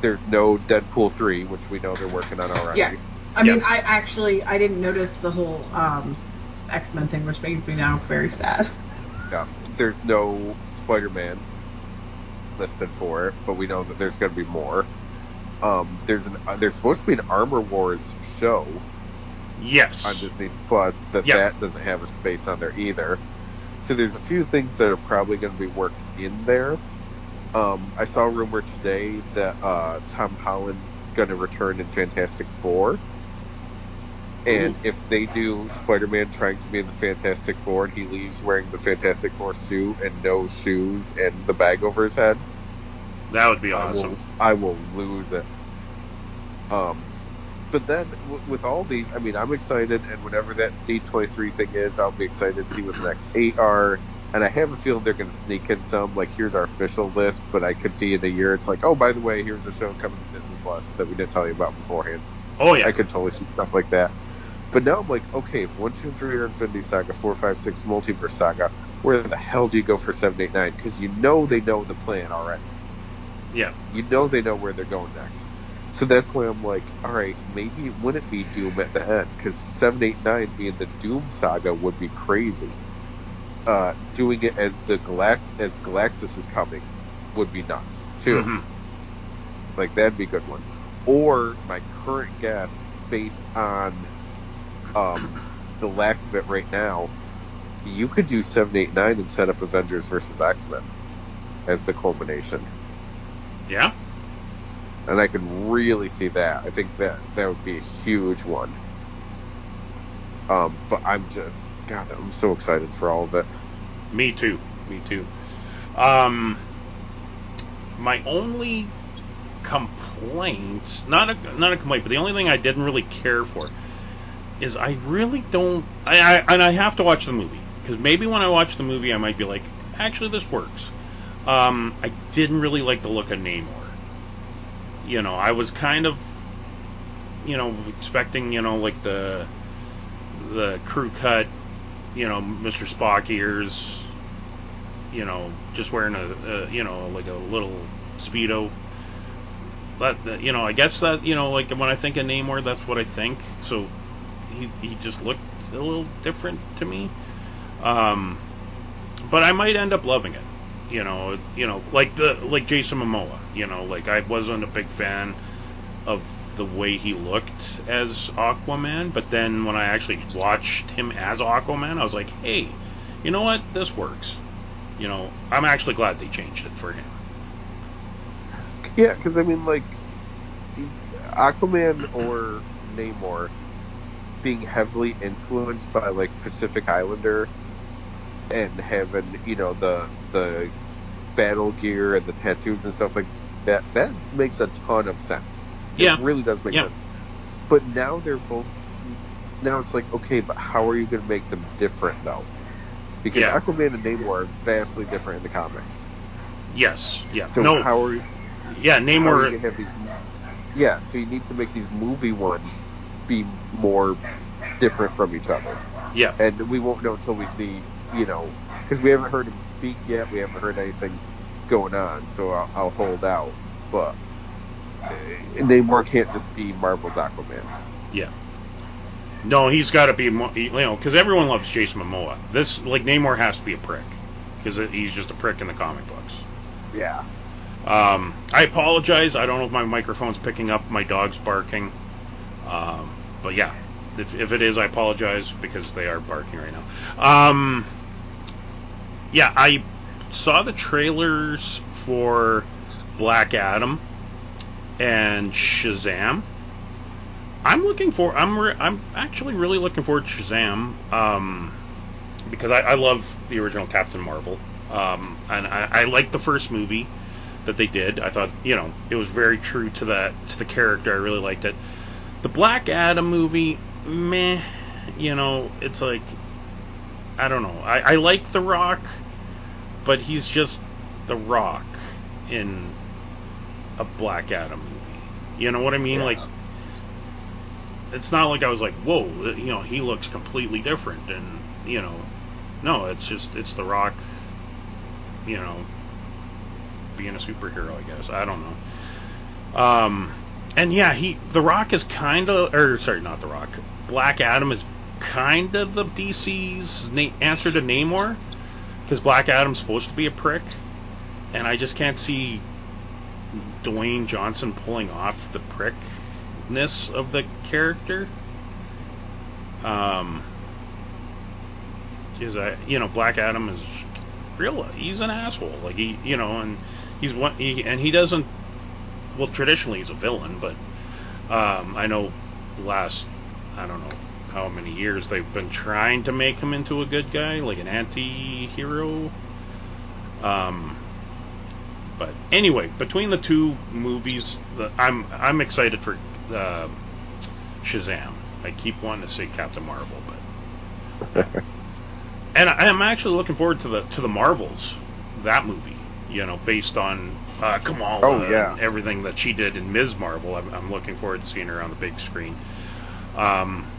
There's no Deadpool three, which we know they're working on already. Yeah. I Yeah. mean, I actually I didn't notice the whole um, X Men thing, which makes me now very sad. Yeah. There's no Spider Man listed for it, but we know that there's going to be more. Um, there's an uh, there's supposed to be an Armor Wars show Yes. on Disney Plus that Yeah. that doesn't have a space on there either. So there's a few things that are probably going to be worked in there. Um, I saw a rumor today that uh, Tom Holland's going to return in Fantastic Four. And if they do Spider-Man trying to be in the Fantastic Four and he leaves wearing the Fantastic Four suit and no shoes and the bag over his head, That would be I awesome. will, I will lose it. Um, but then w- with all these, I mean, I'm excited, and whenever that D23 thing is, I'll be excited to see what the next eight are. And I have a feeling they're going to sneak in some, like, here's our official list, but I could see in a year, it's like, oh, by the way, here's a show coming to Disney Plus that we didn't tell you about beforehand. Oh yeah. I could totally see stuff like that. But now I'm like, okay, if 1, 2, and 3 are Infinity Saga, 4, 5, 6 Multiverse Saga, where the hell do you go for 7, 8, 9? Because you know they know the plan already Yeah. you know they know where they're going next. So that's why I'm like, all right, maybe it wouldn't be Doom at the end because seven, eight, nine being the Doom saga would be crazy. Uh, doing it as the Galact as Galactus is coming would be nuts too. Mhm. Like that'd be a good one. Or my current guess, based on um, the lack of it right now, you could do seven, eight, nine and set up Avengers versus X Men as the culmination. Yeah. And I could really see that. I think that that would be a huge one. Um, but I'm just, God, I'm so excited for all of it. Me too. Me too. Um, my only complaint, not a not a complaint, but the only thing I didn't really care for is I really don't. I, I and I have to watch the movie. because maybe when I watch the movie, I might be like, actually, this works. Um, I didn't really like the look of Namor. You know, I was kind of, you know, expecting, you know, like the the crew cut, you know, Mr. Spock ears, you know, just wearing a, a you know, like a little speedo. But you know, I guess that you know, like when I think of Namor, that's what I think. So he he just looked a little different to me. Um, but I might end up loving it. You know, you know, like the like Jason Momoa. You know, like I wasn't a big fan of the way he looked as Aquaman, but then when I actually watched him as Aquaman, I was like, hey, you know what? This works. You know, I'm actually glad they changed it for him. Yeah, because I mean, like Aquaman or Namor being heavily influenced by like Pacific Islander and having you know the the battle gear and the tattoos and stuff like that, that makes a ton of sense. Yeah. It really does make Yeah. sense. But now they're both. Now it's like, okay, but how are you going to make them different though? Because Yeah. Aquaman and Namor are vastly different in the comics. Yes. Yeah. So no. how are yeah. are Namor. to have these? Yeah, so you need to make these movie ones be more different from each other, Yeah. and we won't know until we see, you know, because we haven't heard him speak yet. We haven't heard anything going on, so I'll, I'll hold out. But uh, Namor can't just be Marvel's Aquaman. Yeah. No, he's got to be. You know, because everyone loves Jason Momoa. This like Namor has to be a prick because he's just a prick in the comic books. Yeah. Um, I apologize. I don't know if my microphone's picking up my dog's barking. Um, but yeah, if, if it is, I apologize because they are barking right now. Um, yeah, I saw the trailers for Black Adam and Shazam. I'm looking for. I'm. Re, I'm actually really looking forward to Shazam. Um, because I, I love the original Captain Marvel. Um, and I, I like the first movie that they did. I thought, you know, it was very true to that to the character. I really liked it. The Black Adam movie, meh. You know, it's like I don't know. I, I like The Rock, but he's just The Rock in a Black Adam movie. You know what I mean? Yeah. Like, it's not like I was like, whoa, you know, he looks completely different, and you know, no, it's just it's The Rock. You know, being a superhero, I guess. I don't know. Um, and yeah, he The Rock is kind of, or sorry, not The Rock. Black Adam is kind of the DC's na- answer to Namor, because Black Adam's supposed to be a prick, and I just can't see Dwayne Johnson pulling off the prickness of the character. Um, because I, you know, Black Adam is real. He's an asshole. Like he, you know, and he's one. He, and he doesn't. Well, traditionally he's a villain, but um, I know last I don't know how many years they've been trying to make him into a good guy, like an anti-hero. Um, but anyway, between the two movies, the, I'm I'm excited for uh, Shazam. I keep wanting to say Captain Marvel, but <laughs> and I, I'm actually looking forward to the to the Marvels that movie. You know, based on uh, Kamala Oh, yeah. and everything that she did in Ms. Marvel. I'm, I'm looking forward to seeing her on the big screen. Um,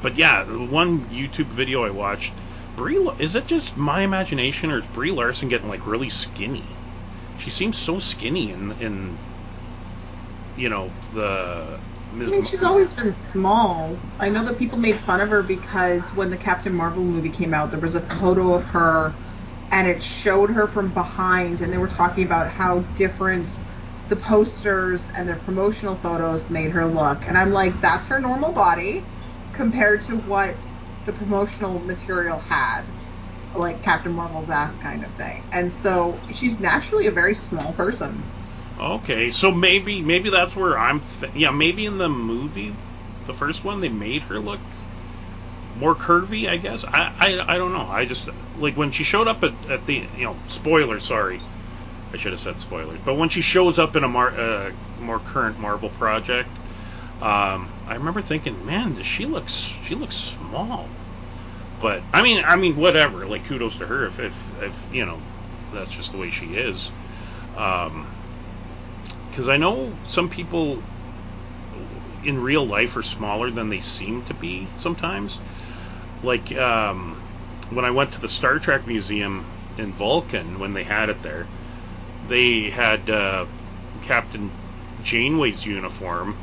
but yeah, one YouTube video I watched, Brie. Is it just my imagination, or is Brie Larson getting like really skinny? She seems so skinny in in you know the. Ms. I mean, she's always been small. I know that people made fun of her because when the Captain Marvel movie came out, there was a photo of her and it showed her from behind, and they were talking about how different the posters and their promotional photos made her look. And I'm like, that's her normal body compared to what the promotional material had, like Captain Marvel's ass kind of thing. And so she's naturally a very small person. Okay, so maybe maybe that's where I'm. Th- yeah, maybe in the movie, the first one, they made her look more curvy. I guess I I, I don't know. I just like when she showed up at, at the you know spoilers. Sorry, I should have said spoilers. But when she shows up in a mar- uh, more current Marvel project, um, I remember thinking, man, does she looks she looks small. but I mean, I mean, whatever. Like, kudos to her if if, if you know that's just the way she is. Um, because I know some people in real life are smaller than they seem to be sometimes. Like um, when I went to the Star Trek Museum in Vulcan when they had it there, they had uh, Captain Janeway's uniform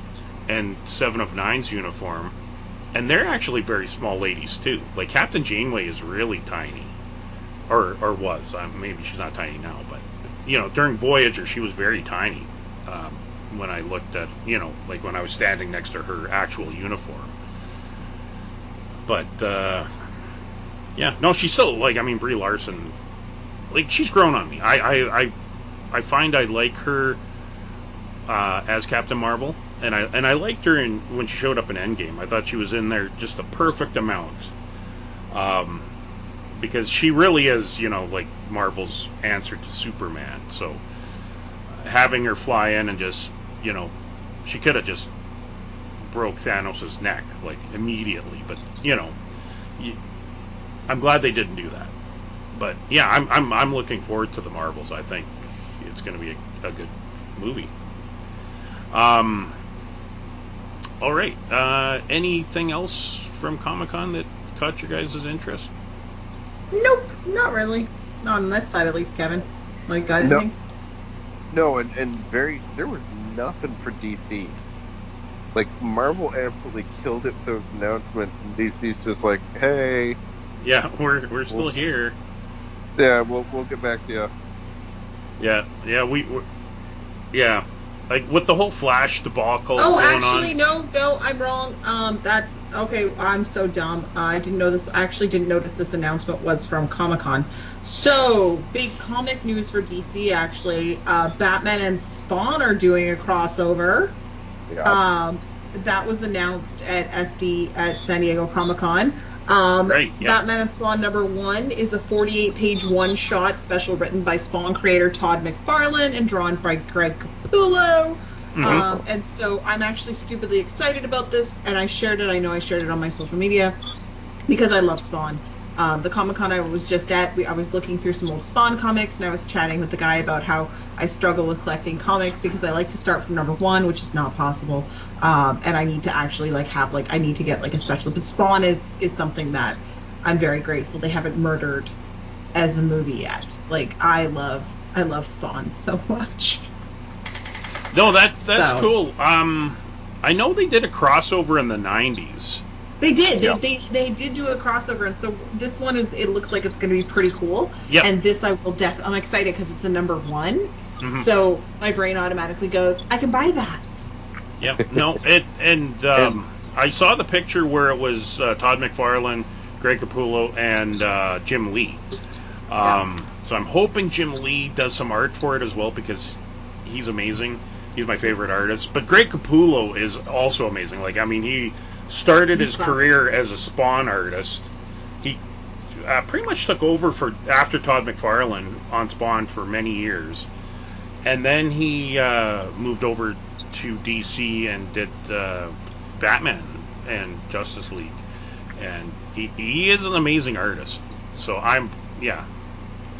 and Seven of Nine's uniform, and they're actually very small ladies too. Like Captain Janeway is really tiny, or or was. Maybe she's not tiny now, but you know during Voyager she was very tiny. Um, when I looked at you know like when I was standing next to her actual uniform. But uh, yeah, no, she's still like I mean Brie Larson, like she's grown on me. I I I, I find I like her uh, as Captain Marvel, and I and I liked her in when she showed up in Endgame. I thought she was in there just the perfect amount, um, because she really is you know like Marvel's answer to Superman. So having her fly in and just you know she could have just broke Thanos' neck like immediately, but you know, you, I'm glad they didn't do that. But yeah, I'm I'm I'm looking forward to the Marvels. I think it's going to be a, a, good movie. Um. All right. Uh, anything else from Comic Con that caught your guys' interest? Nope, not really. Not on this side, at least, Kevin. Like, got anything? No, no and, and very, there was nothing for DC. Like, Marvel absolutely killed it with those announcements, and DC's just like, hey. Yeah, we're, we're still we'll, here. Yeah, we'll, we'll get back to you. Yeah, yeah, we, yeah, like with the whole Flash debacle. Oh, actually, on. no, no, I'm wrong. Um, that's okay. I'm so dumb. Uh, I didn't know this. I actually didn't notice this announcement was from Comic Con. So big comic news for DC. Actually, uh, Batman and Spawn are doing a crossover. Yeah. Um, that was announced at SD at San Diego Comic Con. Um, right, yep. Batman and Spawn number one is a 48 page one shot special written by Spawn creator Todd McFarlane and drawn by Greg Capullo. Mm-hmm. Um, and so I'm actually stupidly excited about this, and I shared it. I know I shared it on my social media because I love Spawn. Um, the Comic Con I was just at, we, I was looking through some old Spawn comics, and I was chatting with the guy about how I struggle with collecting comics because I like to start from number one, which is not possible, um, and I need to actually like have like I need to get like a special. But Spawn is is something that I'm very grateful they haven't murdered as a movie yet. Like I love I love Spawn <laughs> so much. No, that that's so. cool. Um, I know they did a crossover in the '90s they did. They, yeah. they they did do a crossover, and so this one is. It looks like it's going to be pretty cool. Yeah. And this I will def. I'm excited because it's a number one. Mm-hmm. So my brain automatically goes, I can buy that. Yep. No. It and <laughs> um, I saw the picture where it was uh, Todd McFarlane, Greg Capullo, and uh, Jim Lee. Um, yeah. So I'm hoping Jim Lee does some art for it as well because he's amazing. He's my favorite artist. But Greg Capullo is also amazing. Like I mean, he started his career as a Spawn artist. He uh, pretty much took over for after Todd McFarlane on Spawn for many years, and then he uh, moved over to DC and did uh, Batman and Justice League, and he, he is an amazing artist. So I'm yeah,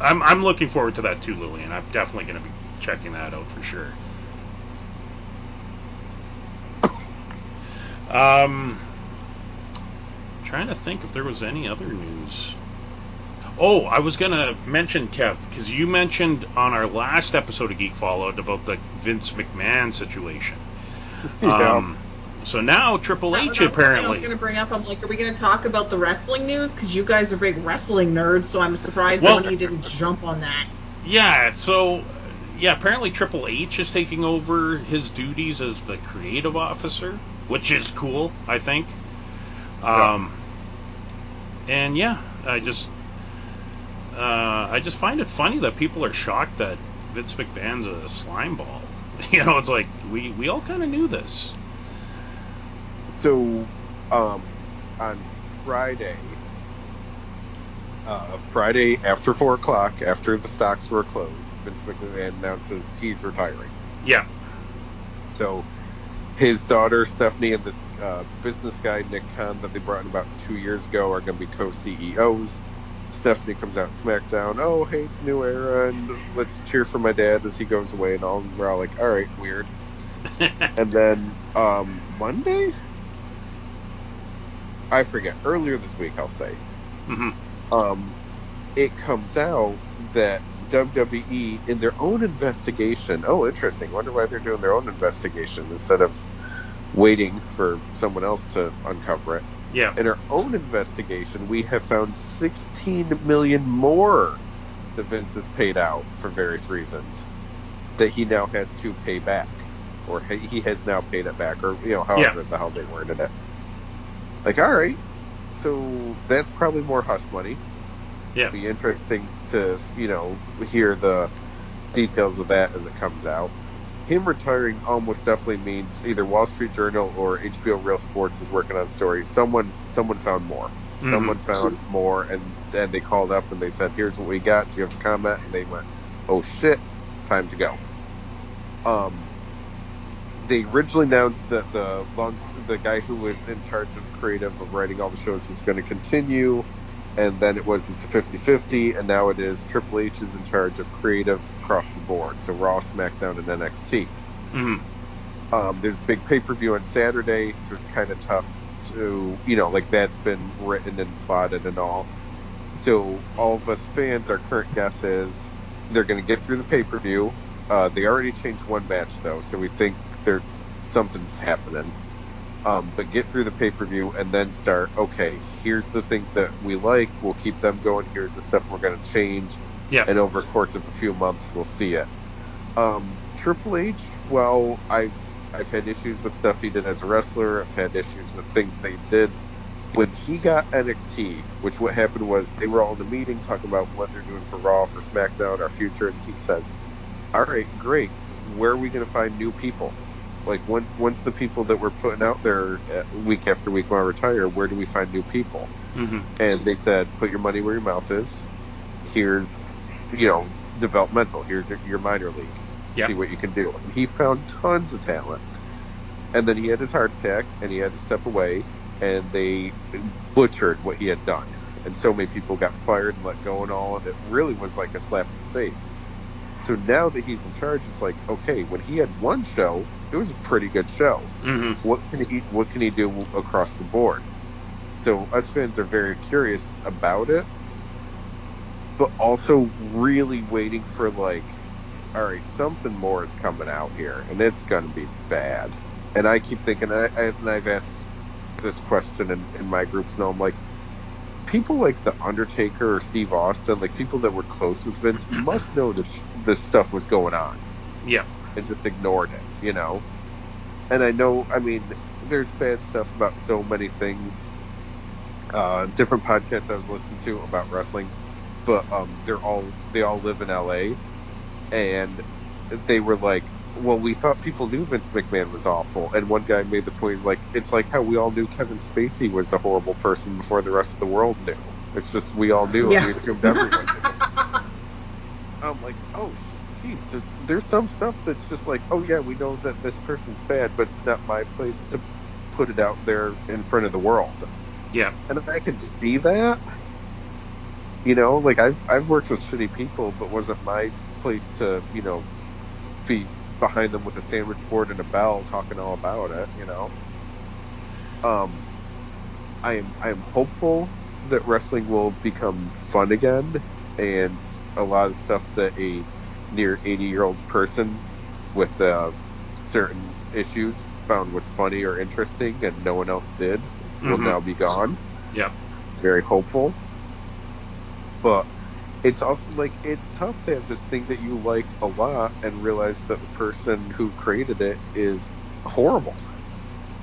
I'm I'm looking forward to that too, Lillian. I'm definitely going to be checking that out for sure. Um, trying to think if there was any other news. Oh, I was gonna mention Kev because you mentioned on our last episode of Geek Fallout about the Vince McMahon situation. <laughs> Yeah. Um, so now Triple H apparently. I was going to bring up. I'm like, are we going to talk about the wrestling news? Because you guys are big wrestling nerds, so I'm surprised well, one you didn't jump on that. Yeah. So yeah, apparently Triple H is taking over his duties as the creative officer, which is cool, I think. Um, yeah. and yeah, I just uh, I just find it funny that people are shocked that Vince McMahon's a slime ball. <laughs> You know, it's like we we all kind of knew this. So, um, on Friday, uh, Friday after four o'clock, after the stocks were closed, Vince McMahon announces he's retiring. Yeah. So his daughter Stephanie and this uh, business guy Nick Khan that they brought in about two years ago are going to be co-CEOs. Stephanie comes out SmackDown. Oh, hey, it's New Era, and let's cheer for my dad as he goes away and all. And we're all like, all right, weird. <laughs> and then um, Monday, I forget. Earlier this week, I'll say, hmm um, it comes out that WWE, in their own investigation, oh, interesting. Wonder why they're doing their own investigation instead of waiting for someone else to uncover it. Yeah. In our own investigation, we have found 16 million more that Vince has paid out for various reasons that he now has to pay back, or he he has now paid it back, or you know, however the hell they worded it. Like, all right, so that's probably more hush money. Yeah. Be interesting to you know hear the details of that as it comes out. Him retiring almost definitely means either Wall Street Journal or HBO Real Sports is working on a story. Someone someone found more. Mhm. Someone found more, and then they called up and they said, "Here's what we got. Do you have a comment?" And they went, "Oh shit, time to go." Um, they originally announced that the long the guy who was in charge of creative of writing all the shows was going to continue, and then it was it's a 50-50, and now it is Triple H is in charge of creative across the board, so Raw, SmackDown, and NXT. hmm Um, there's a big pay per view on Saturday, so it's kind of tough to, you know, like that's been written and plotted and all. So all of us fans, our current guess is they're going to get through the pay per view. Uh, they already changed one match though, so we think there something's happening. Um, but get through the pay per view and then start. Okay, here's the things that we like. We'll keep them going. Here's the stuff we're going to change. Yeah. And over the course of a few months, we'll see it. Um, Triple H, well, I've I've had issues with stuff he did as a wrestler. I've had issues with things they did. When he got NXT, which what happened was they were all in a meeting talking about what they're doing for Raw, for SmackDown, our future, and he says, "All right, great. Where are we going to find new people? Like once once the people that we're putting out there uh, week after week want to retire, where do we find new people?" hmm and they said, "Put your money where your mouth is. Here's, you know, developmental. Here's your, your minor league. Yep. See what you can do." And he found tons of talent. And then he had his heart attack, and he had to step away, and they butchered what he had done. And so many people got fired and let go and all, and it really was like a slap in the face. So now that he's in charge, it's like, okay, when he had one show, it was a pretty good show hmm what can he what can he do across the board? So us fans are very curious about it, but also really waiting for like, all right, something more is coming out here, and it's going to be bad. And I keep thinking, I, I, and I've asked this question in, in my groups, and I'm like, people like the Undertaker or Steve Austin, like people that were close with Vince, <clears throat> must know that this stuff was going on Yeah. and just ignored it, you know? And I know, I mean, there's bad stuff about so many things. Uh, different podcasts I was listening to about wrestling, but um, they're all they all live in LA, and they were like, "Well, we thought people knew Vince McMahon was awful," and one guy made the point, "He's like, it's like how we all knew Kevin Spacey was a horrible person before the rest of the world knew. It's just we all knew, and Yeah. we assumed everyone knew." <laughs> I'm like, oh, geez, there's, there's some stuff that's just like, oh yeah, we know that this person's bad, but it's not my place to put it out there in front of the world. Yeah. And if I can see that. You know, like I've I've worked with shitty people, but wasn't my place to, you know, be behind them with a sandwich board and a bell talking all about it, you know. Um I am I am hopeful that wrestling will become fun again and a lot of stuff that a near 80 year old person with uh, certain issues found was funny or interesting and no one else did will Mhm. now be gone. Yeah. Very hopeful. But it's also like it's tough to have this thing that you like a lot and realize that the person who created it is horrible.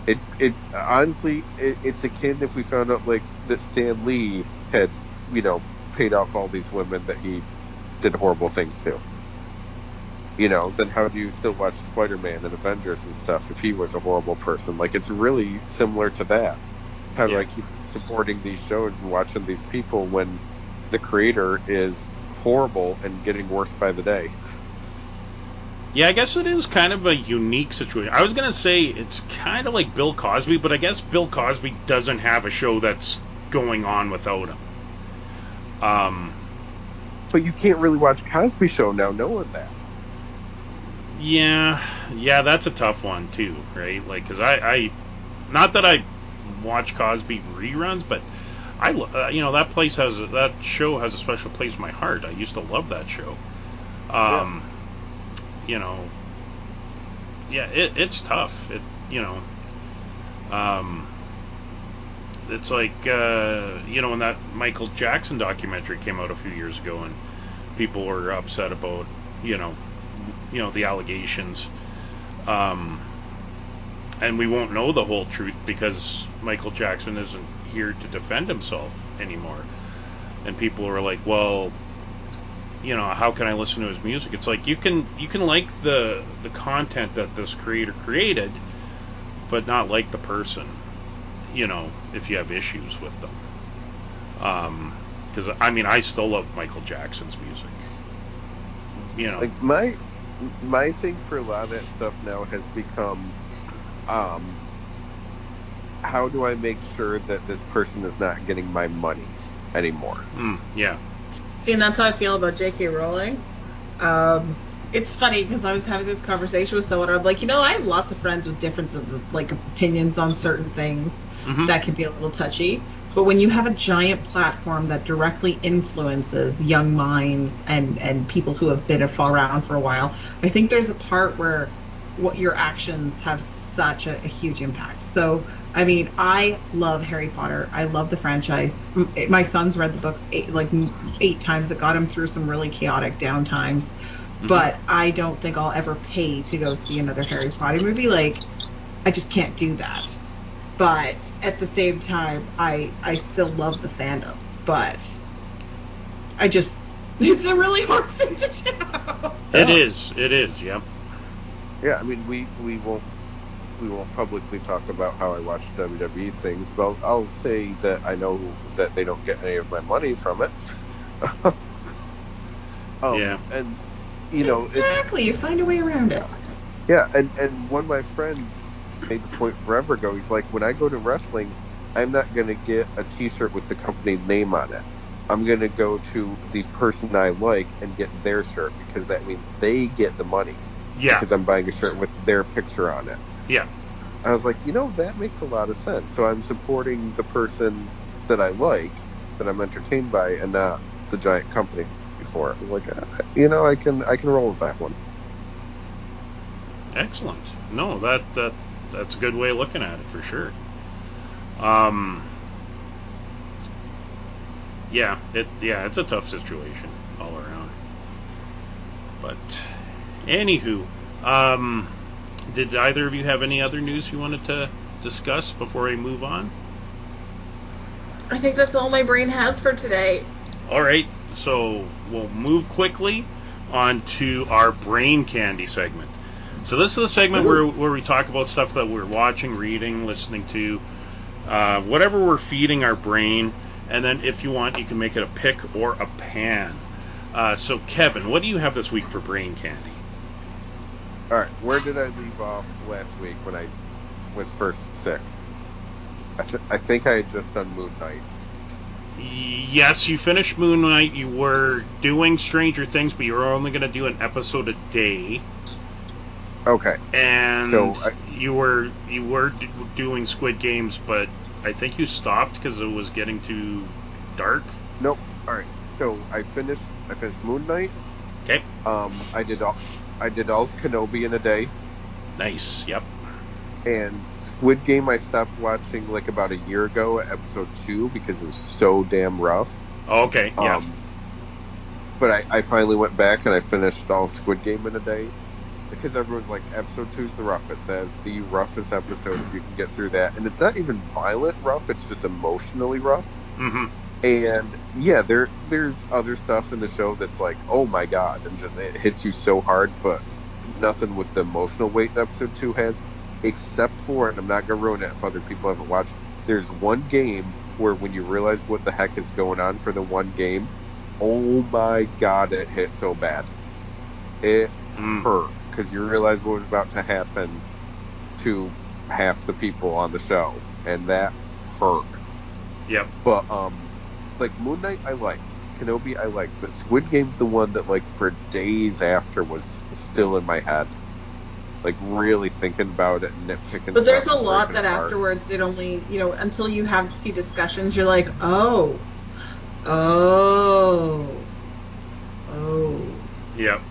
It it honestly it, it's akin if we found out like that Stan Lee had you know paid off all these women that he did horrible things to. You know, then how do you still watch Spider Man and Avengers and stuff if he was a horrible person? Like it's really similar to that. How do Yeah. I keep supporting these shows and watching these people when the creator is horrible and getting worse by the day? Yeah, I guess it is kind of a unique situation. I was gonna say it's kind of like Bill Cosby, but I guess Bill Cosby doesn't have a show that's going on without him. Um, But you can't really watch Cosby Show now knowing that. yeah, yeah, that's a tough one too, right? Like, cause I, I, not that I watch Cosby reruns, but I, uh, you know, that place has a, that show has a special place in my heart. I used to love that show. Um, you know, yeah, it, it's tough. It, you know, um, it's like, uh, you know, when that Michael Jackson documentary came out a few years ago, and people were upset about, you know, you know, the allegations. Um, and we won't know the whole truth because Michael Jackson isn't here to defend himself anymore. And people are like, well, you know, how can I listen to his music? It's like you can you can like the the content that this creator created, but not like the person. You know, if you have issues with them. Um, because I mean, I still love Michael Jackson's music. You know, Like my my thing for a lot of that stuff now has become um how do I make sure that this person is not getting my money anymore? mm, yeah, See, and that's how I feel about J.K. Rowling. Um, it's funny because I was having this conversation with someone. I'm like, you know, I have lots of friends with different like opinions on certain things Mhm. that can be a little touchy. But when you have a giant platform that directly influences young minds and and people who have been around for a while, I think there's a part where what your actions have such a, a huge impact. So, I mean, I love Harry Potter. I love the franchise. My son's read the books eight, like eight times. It got him through some really chaotic down times. Mm-hmm. But I don't think I'll ever pay to go see another Harry Potter movie. Like, I just can't do that. But at the same time, I I still love the fandom. But I just <laughs> it's a really hard thing to do. it is. It is. Yep. Yeah, I mean we we won't we won't publicly talk about how I watch WWE things, but I'll, I'll say that I know that they don't get any of my money from it. <laughs> um, Yeah. and you know, it, exactly. you find a way around it. yeah, and and one of my friends made the point forever ago. He's like, when I go to wrestling, I'm not gonna get a T-shirt with the company name on it. I'm gonna go to the person I like and get their shirt because that means they get the money Yeah. because I'm buying a shirt with their picture on it. Yeah. I was like, you know, that makes a lot of sense. So I'm supporting the person that I like, that I'm entertained by, and not the giant company before. I was like, uh, you know, I can I can roll with that one. Excellent. No, that that that's a good way of looking at it for sure. Um. Yeah. It. Yeah. It's a tough situation all around. But, anywho, um, did either of you have any other news you wanted to discuss before we move on? I think that's all my brain has for today. All right, so we'll move quickly on to our brain candy segment. So this is the segment where, where we talk about stuff that we're watching, reading, listening to, uh, whatever we're feeding our brain, and then if you want, you can make it a pick or a pan. Uh, so Kevin, what do you have this week for brain candy? All right, where did I leave off last week when I was first sick? I, th- I think I had just done Moon Knight. Yes, you finished Moon Knight. You were doing Stranger Things, but you were only going to do an episode a day. Okay, and So, I- you were you were d- doing Squid Games, but I think you stopped because it was getting too dark. nope. All right, so I finished I finished Moon Knight. Okay, Um, I did all I did all of Kenobi in a day. nice. Yep. And Squid Game, I stopped watching like about a year ago, episode two, because it was so damn rough. Okay. Yeah. Um, but I, I finally went back and I finished all Squid Game in a day because everyone's like, episode two is the roughest. That is the roughest episode if you can get through that. And it's not even violent rough; it's just emotionally rough. hmm And yeah, there there's other stuff in the show that's like, oh my god, and just it hits you so hard, but nothing with the emotional weight that episode two has, except for, and I'm not gonna ruin it if other people haven't watched. There's one game where when you realize what the heck is going on for the one game, oh my god, it hit so bad. It Mm. hurt because you realize what was about to happen to half the people on the show, and that hurt. Yep. But um, like Moon Knight, I liked. Kenobi, I liked. But Squid Game's the one that like for days after was still in my head. Like really thinking about it and nitpicking. But there's a lot that apart. afterwards it only you know until you have see discussions you're like oh oh oh Yep.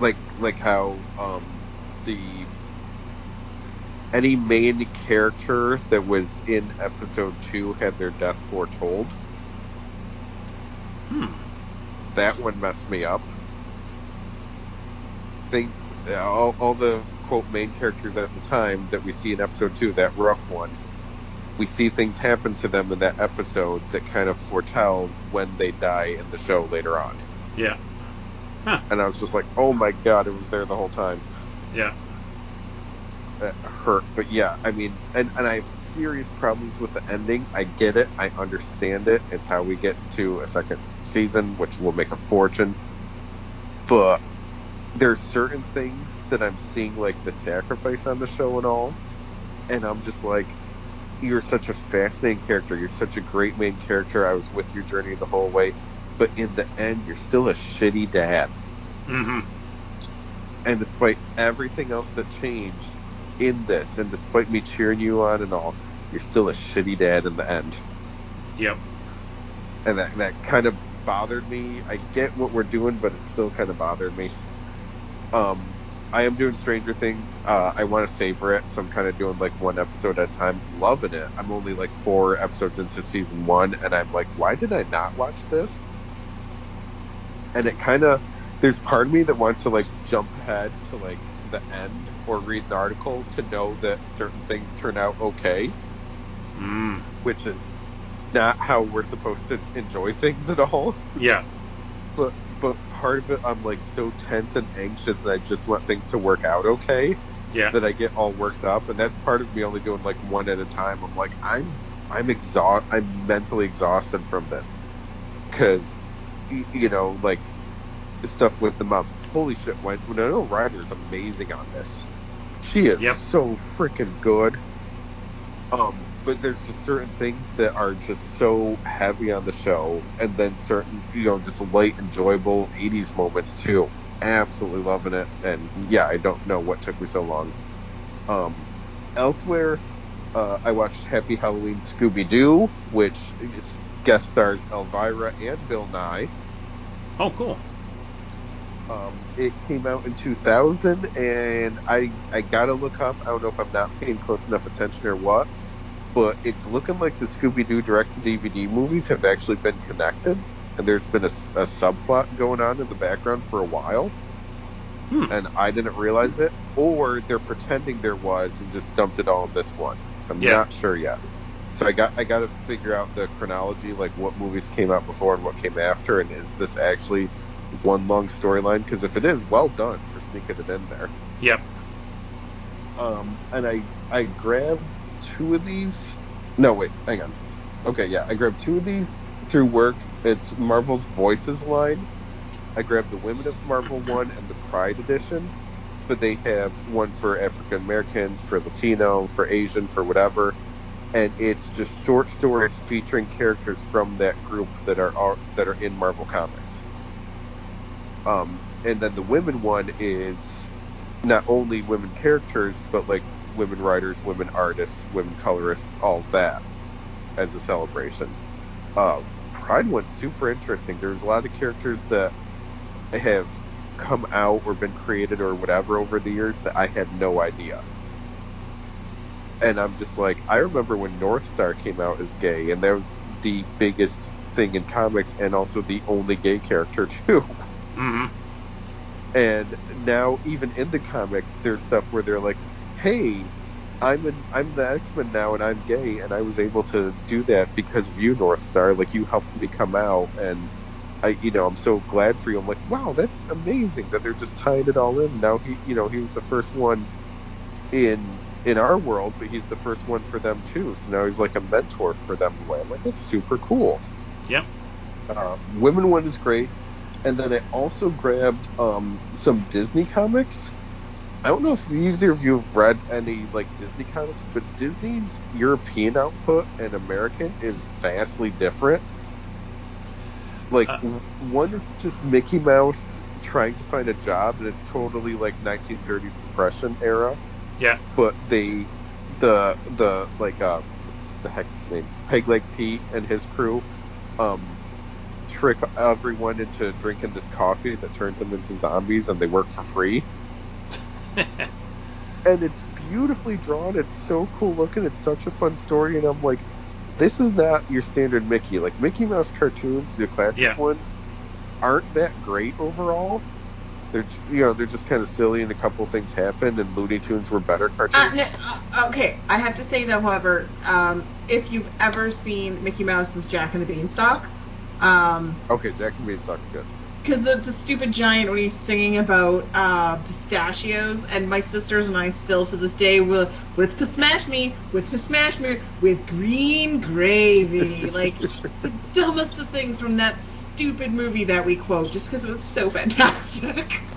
like like how um the any main character that was in episode two had their death foretold. Hmm. That one messed me up. Things, all, all the quote main characters at the time that we see in episode two, that rough one, we see things happen to them in that episode that kind of foretell when they die in the show later on. Yeah. Huh. And I was just like, oh my god, it was there the whole time. Yeah. That hurt. But yeah, I mean, and, and I have serious problems with the ending. I get it. I understand it. It's how we get to a second season, which will make a fortune. But there's certain things that I'm seeing, like the sacrifice on the show and all, and I'm just like, you're such a fascinating character. You're such a great main character. I was with your journey the whole way. But in the end, you're still a shitty dad. Mm-hmm. And despite everything else that changed in this, and despite me cheering you on and all, you're still a shitty dad in the end. Yep. And that, that kind of bothered me. I get what we're doing, but it still kind of bothered me. Um, I am doing Stranger Things. Uh, I want to savor it, so I'm kind of doing like one episode at a time. Loving it. I'm only like four episodes into season one, and I'm like, why did I not watch this? And it kind of, there's part of me that wants to like jump ahead to like the end or read an article to know that certain things turn out okay, Mm. which is not how we're supposed to enjoy things at all. Yeah. But but part of it, I'm like so tense and anxious, and I just want things to work out okay. Yeah. that I get all worked up, and that's part of me only doing like one at a time. I'm like, I'm, I'm exhaust, I'm mentally exhausted from this, because, you know, like the stuff with the mom. Holy shit! When Winona Ryder is amazing on this. She is Yep. so freaking good. Um, but there's just certain things that are just so heavy on the show, and then certain, you know, just light, enjoyable '80s moments too. Absolutely loving it, and yeah, I don't know what took me so long. Um, elsewhere, uh, I watched Happy Halloween Scooby Doo, which is, guest stars Elvira and Bill Nye. Oh, cool. Um, it came out in 2000, and I I gotta look up. I don't know if I'm not paying close enough attention or what, but it's looking like the Scooby Doo direct to DVD movies have actually been connected, and there's been a subplot going on in the background for a while, Hmm. and I didn't realize it, or they're pretending there was and just dumped it all in this one. I'm Yeah. not sure yet. So I got I got to figure out the chronology, like what movies came out before and what came after, and is this actually one long storyline? Because if it is, well done for sneaking it in there. Yep. Um, and I I grabbed two of these. No, wait, hang on. Okay, yeah, I grabbed two of these through work. It's Marvel's Voices line. I grabbed the Women of Marvel one and the Pride edition, but they have one for African Americans, for Latino, for Asian, for whatever. And it's just short stories featuring characters from that group that are are- that are in Marvel Comics. Um, and then the women one is not only women characters, but like women writers, women artists, women colorists, all that as a celebration. Uh, Pride one's super interesting. There's a lot of characters that have come out or been created or whatever over the years that I had no idea. And I'm just like, I remember when Northstar came out as gay, and that was the biggest thing in comics, and also the only gay character <laughs> too. Mm-hmm. And now, even in the comics, there's stuff where they're like, "Hey, I'm an I'm the X Men now, and I'm gay, and I was able to do that because of you, Northstar. Like you helped me come out, and I, you know, I'm so glad for you. I'm like, wow, that's amazing that they're just tying it all in. Now he, you know, he was the first one in in our world, but he's the first one for them too. So now he's like a mentor for them. way. I'm like, that's super cool. Yep. Uh, women one is great. And then I also grabbed um, some Disney comics. I don't know if either of you have read any like Disney comics, but Disney's European output and American is vastly different. Like Uh. one just Mickey Mouse trying to find a job, and it's totally like 1930s depression era. Yeah. But they, the the like uh, what's the heck's name? Peg Leg Pete and his crew, um, trick everyone into drinking this coffee that turns them into zombies, and they work for free. <laughs> and it's beautifully drawn. It's so cool looking. It's such a fun story, and I'm like, this is not your standard Mickey. Like Mickey Mouse cartoons, the classic Yeah. ones, aren't that great overall. They're you know they're just kind of silly, and a couple things happen. And Looney Tunes were better Uh, cartoons. no, uh, okay, I have to say though, however, um, if you've ever seen Mickey Mouse's Jack and the Beanstalk, um, Okay, Jack and Beanstalk's good. because the, the stupid giant when he's singing about uh, pistachios, and my sisters and I still to this day will with smash me, with smash me, with green gravy, <laughs> like the dumbest of things from that stupid movie that we quote, just because it was so fantastic. <laughs>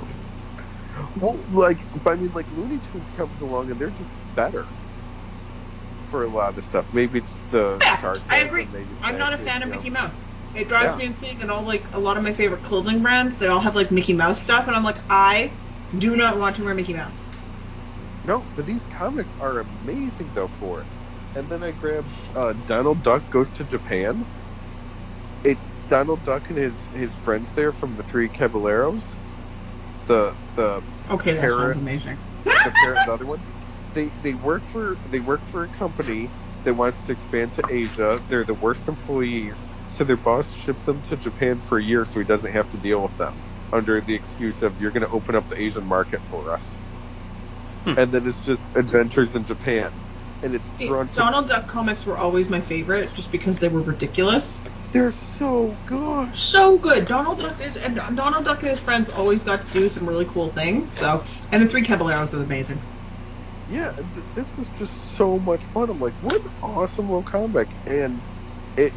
Well, like, but I mean, like Looney Tunes comes along and they're just better for a lot of the stuff. Maybe it's the Yeah, sarcasm. I agree. I'm not a fan of. Mickey Mouse. It drives Yeah. me insane that all like a lot of my favorite clothing brands they all have like Mickey Mouse stuff, and I'm like, I do not want to wear Mickey Mouse. No, but these comics are amazing though for it. And then I grabbed uh, Donald Duck Goes to Japan. It's Donald Duck and his his friends there from the Three Caballeros. The the Okay, that sounds amazing. the the other one. They they work for they work for a company that wants to expand to Asia. They're the worst employees, so their boss ships them to Japan for a year so he doesn't have to deal with them under the excuse of you're going to open up the Asian market for us. Hmm. And then it's just adventures in Japan, and it's See, drawn. Donald Duck comics were always my favorite, just because they were ridiculous. They're so good. So good. Donald Duck is, and Donald Duck and his friends always got to do some really cool things. So, and the Three Caballeros are amazing. Yeah, th- this was just so much fun. I'm like, what an awesome little comic, and it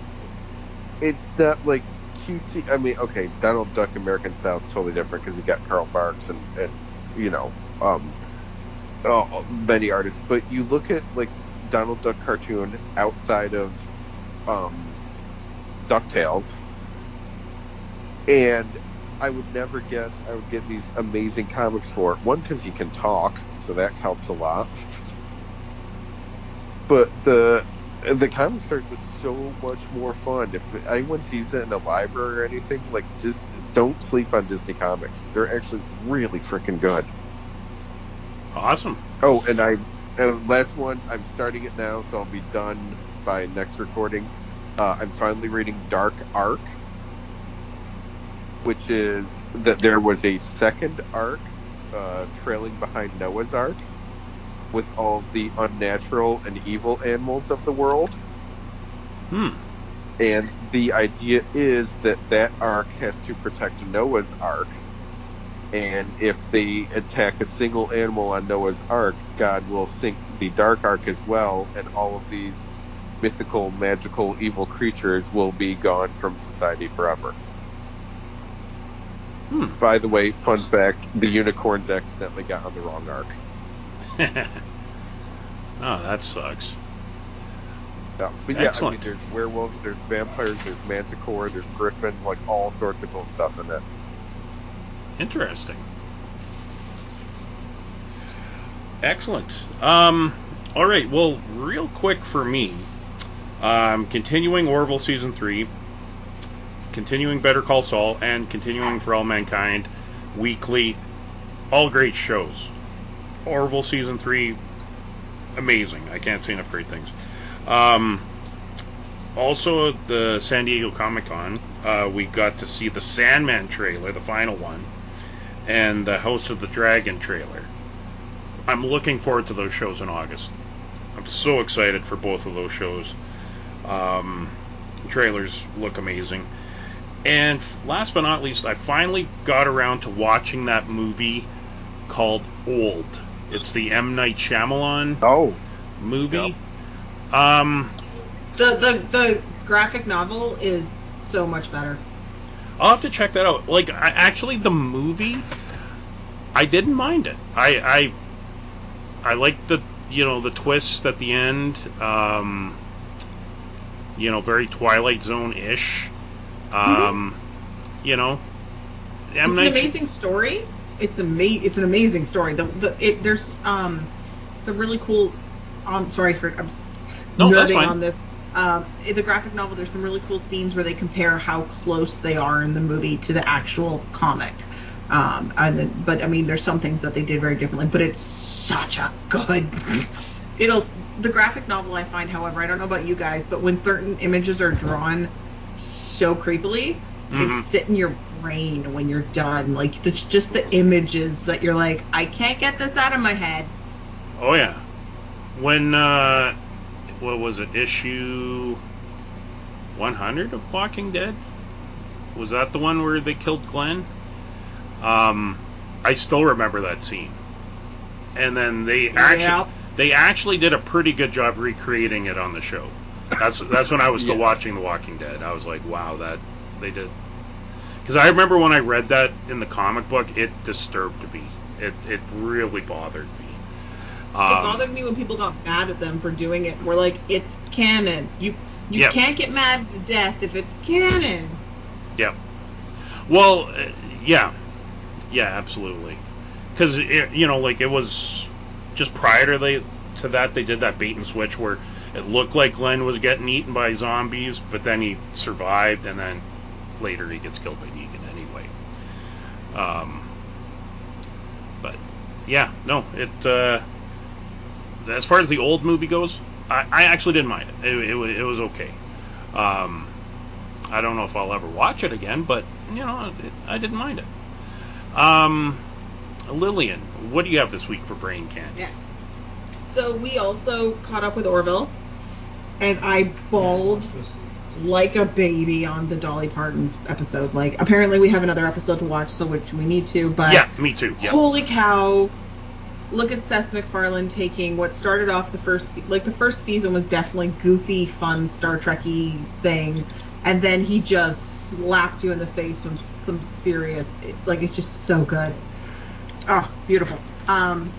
it's not like cutesy. I mean, okay, Donald Duck American style is totally different because you got Carl Barks and and you know um oh, many artists, but you look at like Donald Duck cartoon outside of um Ducktales, and I would never guess I would get these amazing comics for. One because he can talk, so that helps a lot. But the the comics are just so much more fun. If anyone sees it in a library or anything, like just don't sleep on Disney comics. They're actually really freaking good. Awesome. Oh, and I uh, last one. I'm starting it now, so I'll be done by next recording. Uh, I'm finally reading Dark Ark, which is that there was a second arc uh, trailing behind Noah's Ark with all the unnatural and evil animals of the world. Hmm. And the idea is that that ark has to protect Noah's ark. And if they attack a single animal on Noah's ark, God will sink the dark ark as well, and all of these mythical, magical, evil creatures will be gone from society forever. Hmm. By the way, fun fact the unicorns accidentally got on the wrong ark. <laughs> oh, that sucks. Yeah, but yeah, Excellent. I mean, there's werewolves, there's vampires, there's manticore, there's griffins, like all sorts of cool stuff in it. Interesting. Excellent. Um, all right. Well, real quick for me, um, continuing Orville season three, continuing Better Call Saul, and continuing For All Mankind weekly. All great shows. Orville season three, amazing. I can't say enough great things. Um, also, the San Diego Comic Con, uh, we got to see the Sandman trailer, the final one, and the House of the Dragon trailer. I'm looking forward to those shows in August. I'm so excited for both of those shows. Um, trailers look amazing. And last but not least, I finally got around to watching that movie called Old. It's the M Night Shyamalan Oh, movie. Um, The the the graphic novel is so much better. I'll have to check that out. Like, I, actually, the movie, I didn't mind it. I, I, I liked the, you know, the twist at the end. Um, you know, very Twilight Zone ish. Um, You know, M. it's an Night- amazing story. It's ama- It's an amazing story. The, the it, there's um, a really cool. Um, sorry for I'm No, that's fine. on this. Um, in the graphic novel, there's some really cool scenes where they compare how close they are in the movie to the actual comic. Um, and then, but I mean, there's some things that they did very differently. But it's such a good. <laughs> It'll the graphic novel I find, however, I don't know about you guys, but when certain images are drawn so creepily, they Mhm. sit in your brain when you're done. Like it's just the images that you're like, I can't get this out of my head. Oh yeah. When uh what was it? Issue 100 of Walking Dead? Was that the one where they killed Glenn? Um I still remember that scene. And then they actually Yep. they actually did a pretty good job recreating it on the show. That's that's when I was still Yeah. watching The Walking Dead. I was like, wow, that they did. Because I remember when I read that in the comic book, it disturbed me. It it really bothered me. it Um, bothered me when people got mad at them for doing it. We're like, it's canon. You you Yep. can't get mad to death if it's canon. Yep. Well, uh, yeah, yeah, absolutely. Because you know, like it was just prior to they to that, they did that bait and switch where it looked like Glenn was getting eaten by zombies, but then he survived, and then later he gets killed by Negan anyway. Um, but yeah, no, it. Uh, as far as the old movie goes, I, I actually didn't mind it. It, it, wa- it was okay. Um, I don't know if I'll ever watch it again, but you know, it, I didn't mind it. Um, Lillian, what do you have this week for Brain Candy? Yes. So we also caught up with Orville, and I bawled like a baby on the Dolly Parton episode. Like, apparently we have another episode to watch, so which we need to. But Yeah, me too. Yeah. holy cow! Look at Seth MacFarlane taking what started off the first, like the first season was definitely goofy, fun Star Trekky thing, and then he just slapped you in the face with some serious, like it's just so good. Oh, beautiful. Um,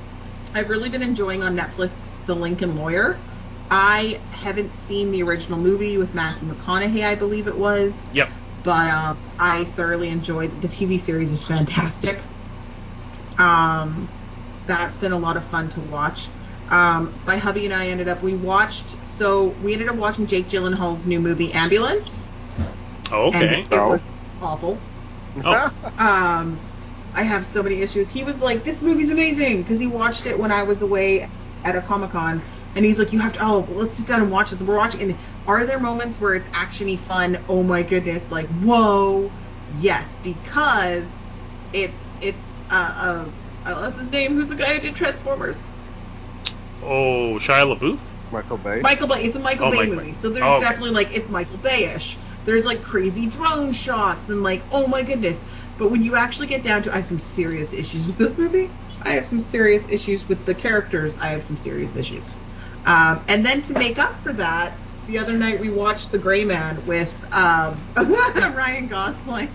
I've really been enjoying on Netflix The Lincoln Lawyer. I haven't seen the original movie with Matthew McConaughey, I believe it was, Yep. but um, I thoroughly enjoyed the TV series. is fantastic. Um, that's been a lot of fun to watch. Um, my hubby and I ended up we watched so we ended up watching Jake Gyllenhaal's new movie Ambulance, Oh, and okay. it Oh. was awful. Oh. <laughs> Um, I have so many issues. He was like, "This movie's amazing" because he watched it when I was away at a Comic Con, and he's like, "You have to. Oh, let's sit down and watch this." We're watching. And are there moments where it's actiony fun? Oh my goodness! Like, whoa, yes, because it's it's uh, uh, uh what's his name? Who's the guy who did Transformers? Oh, Shia LaBeouf. Michael Bay. Michael Bay. It's a Michael Oh, Bay Mike Bay. movie, so there's Oh, okay. definitely like it's Michael Bayish. There's like crazy drone shots and like oh my goodness. But when you actually get down to, I have some serious issues with this movie. I have some serious issues with the characters. I have some serious issues. Um, and then to make up for that, the other night we watched The Gray Man with um, <laughs> Ryan Gosling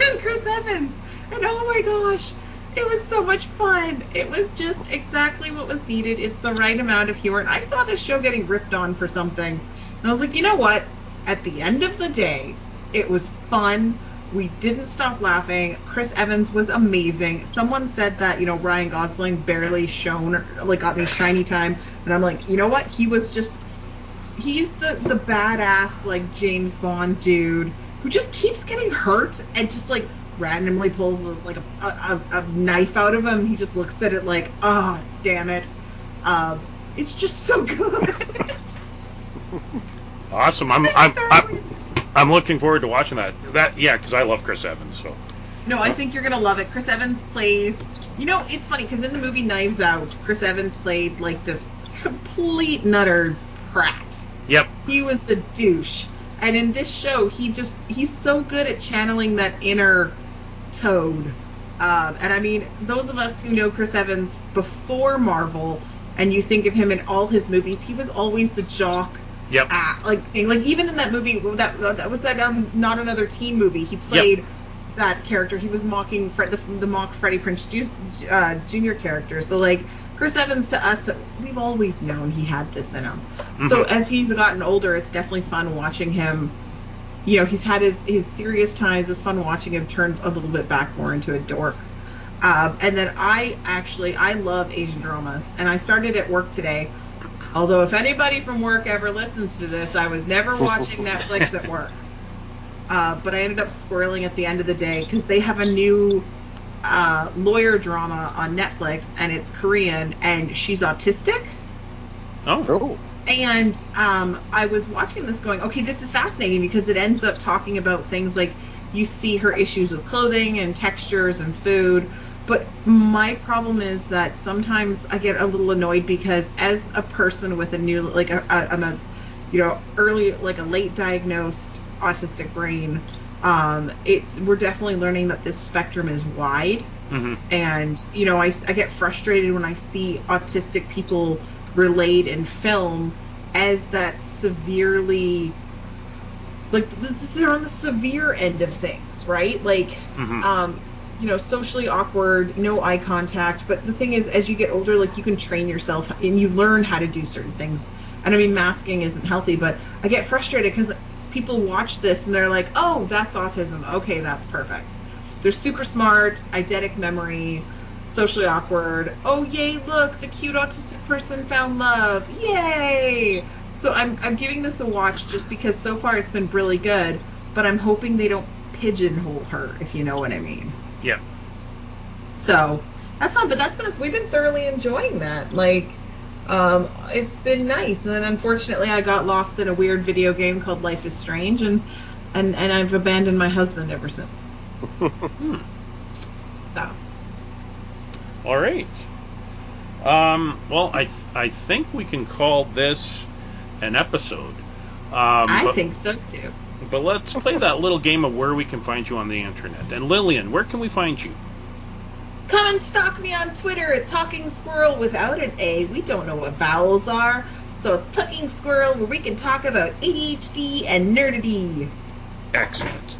and Chris Evans. And oh my gosh, it was so much fun. It was just exactly what was needed. It's the right amount of humor. And I saw this show getting ripped on for something. And I was like, you know what? At the end of the day, it was fun. We didn't stop laughing. Chris Evans was amazing. Someone said that, you know, Ryan Gosling barely shone, like got any shiny time. And I'm like, you know what? He was just he's the the badass like James Bond dude who just keeps getting hurt and just like randomly pulls a, like a, a, a knife out of him. He just looks at it like, ah, damn it. Um, it's just so good. <laughs> Awesome. I'm I'm <laughs> I'm, I'm looking forward to watching that. That yeah, because I love Chris Evans. So no, I think you're gonna love it. Chris Evans plays. You know, it's funny because in the movie Knives Out, Chris Evans played like this complete nutter prat. yep. he was the douche. And in this show, he just he's so good at channeling that inner toad. Um, and I mean, those of us who know Chris Evans before Marvel, and you think of him in all his movies, he was always the jock Yep. ah, like. Like even in that movie, that that was that um not another teen movie. He played that character. He was mocking Fred, the, the mock Freddie Prinze Ju- uh, Jr. character. So like Chris Evans to us, we've always known he had this in him. So Mhm. as he's gotten older, it's definitely fun watching him. You know, he's had his his serious times. It's fun watching him turn a little bit back more into a dork. Um, and then I actually I love Asian dramas, and I started at work today. Although if anybody from work ever listens to this, I was never <laughs> watching Netflix at work. Uh, but I ended up squirreling at the end of the day because they have a new uh, lawyer drama on Netflix, and it's Korean, and she's autistic. Oh. Oh, And um, I was watching this going, okay, this is fascinating because it ends up talking about things like you see her issues with clothing and textures and food. But my problem is that sometimes I get a little annoyed because as a person with a new, like, a, a, I'm a, you know, early, like a late diagnosed autistic brain, um, it's, we're definitely learning that this spectrum is wide. Hmm and you know I, I get frustrated when i see autistic people relayed in film as that severely like th- th- they're on the severe end of things right? Like hmm um you know socially awkward no eye contact. But the thing is as you get older like you can train yourself and you learn how to do certain things. And i mean masking isn't healthy but i get frustrated because people watch this and they're like oh that's autism. Okay that's perfect. They're super smart eidetic memory socially awkward. Oh yay look the cute autistic person found love. Yay. So i'm i'm giving this a watch just because so far it's been really good but i'm hoping they don't pigeonhole her if you know what i mean Yeah. so that's fun, but that's been us. we've been thoroughly enjoying that. Like, um, it's been nice. And then unfortunately, I got lost in a weird video game called Life is Strange, and and and I've abandoned my husband ever since. <laughs> Hmm. So All right. Um, well, I th- I think we can call this an episode. Um, I think so too. But let's play that little game of where we can find you on the internet. And Lillian, where can we find you? Come and stalk me on Twitter at Talking Squirrel without an A. We don't know what vowels are, so it's Talking Squirrel where we can talk about ADHD and nerdity. Excellent.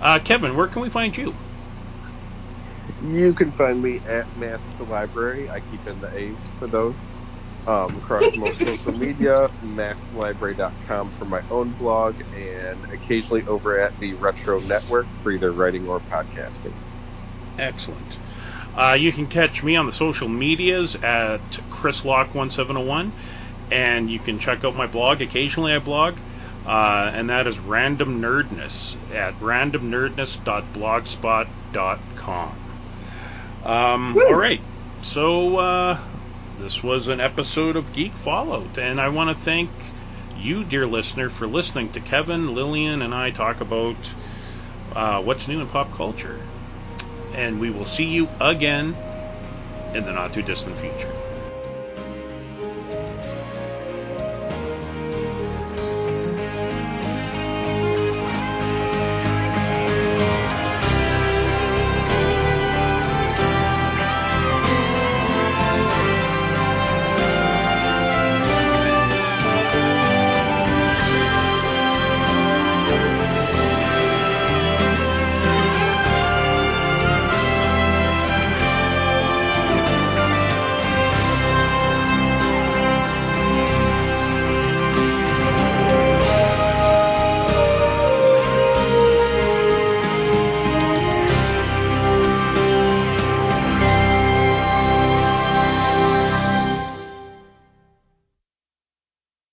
Uh, Kevin, where can we find you? you can find me at Mask the Library. I keep in the A's for those. Um, across most social media, maskedlibrary.com for my own blog, and occasionally over at the Retro Network for either writing or podcasting. Excellent. Uh, you can catch me on the social medias at chrisloc1701, and you can check out my blog. Occasionally, I blog, uh, and that is Random Nerdness at randomnerdness.blogspot.com. Um, Woo. all right, so uh, this was an episode of Geek Fallout, and I want to thank you, dear listener, for listening to Kevin, Lillian, and I talk about uh, what's new in pop culture and we will see you again in the not too distant future.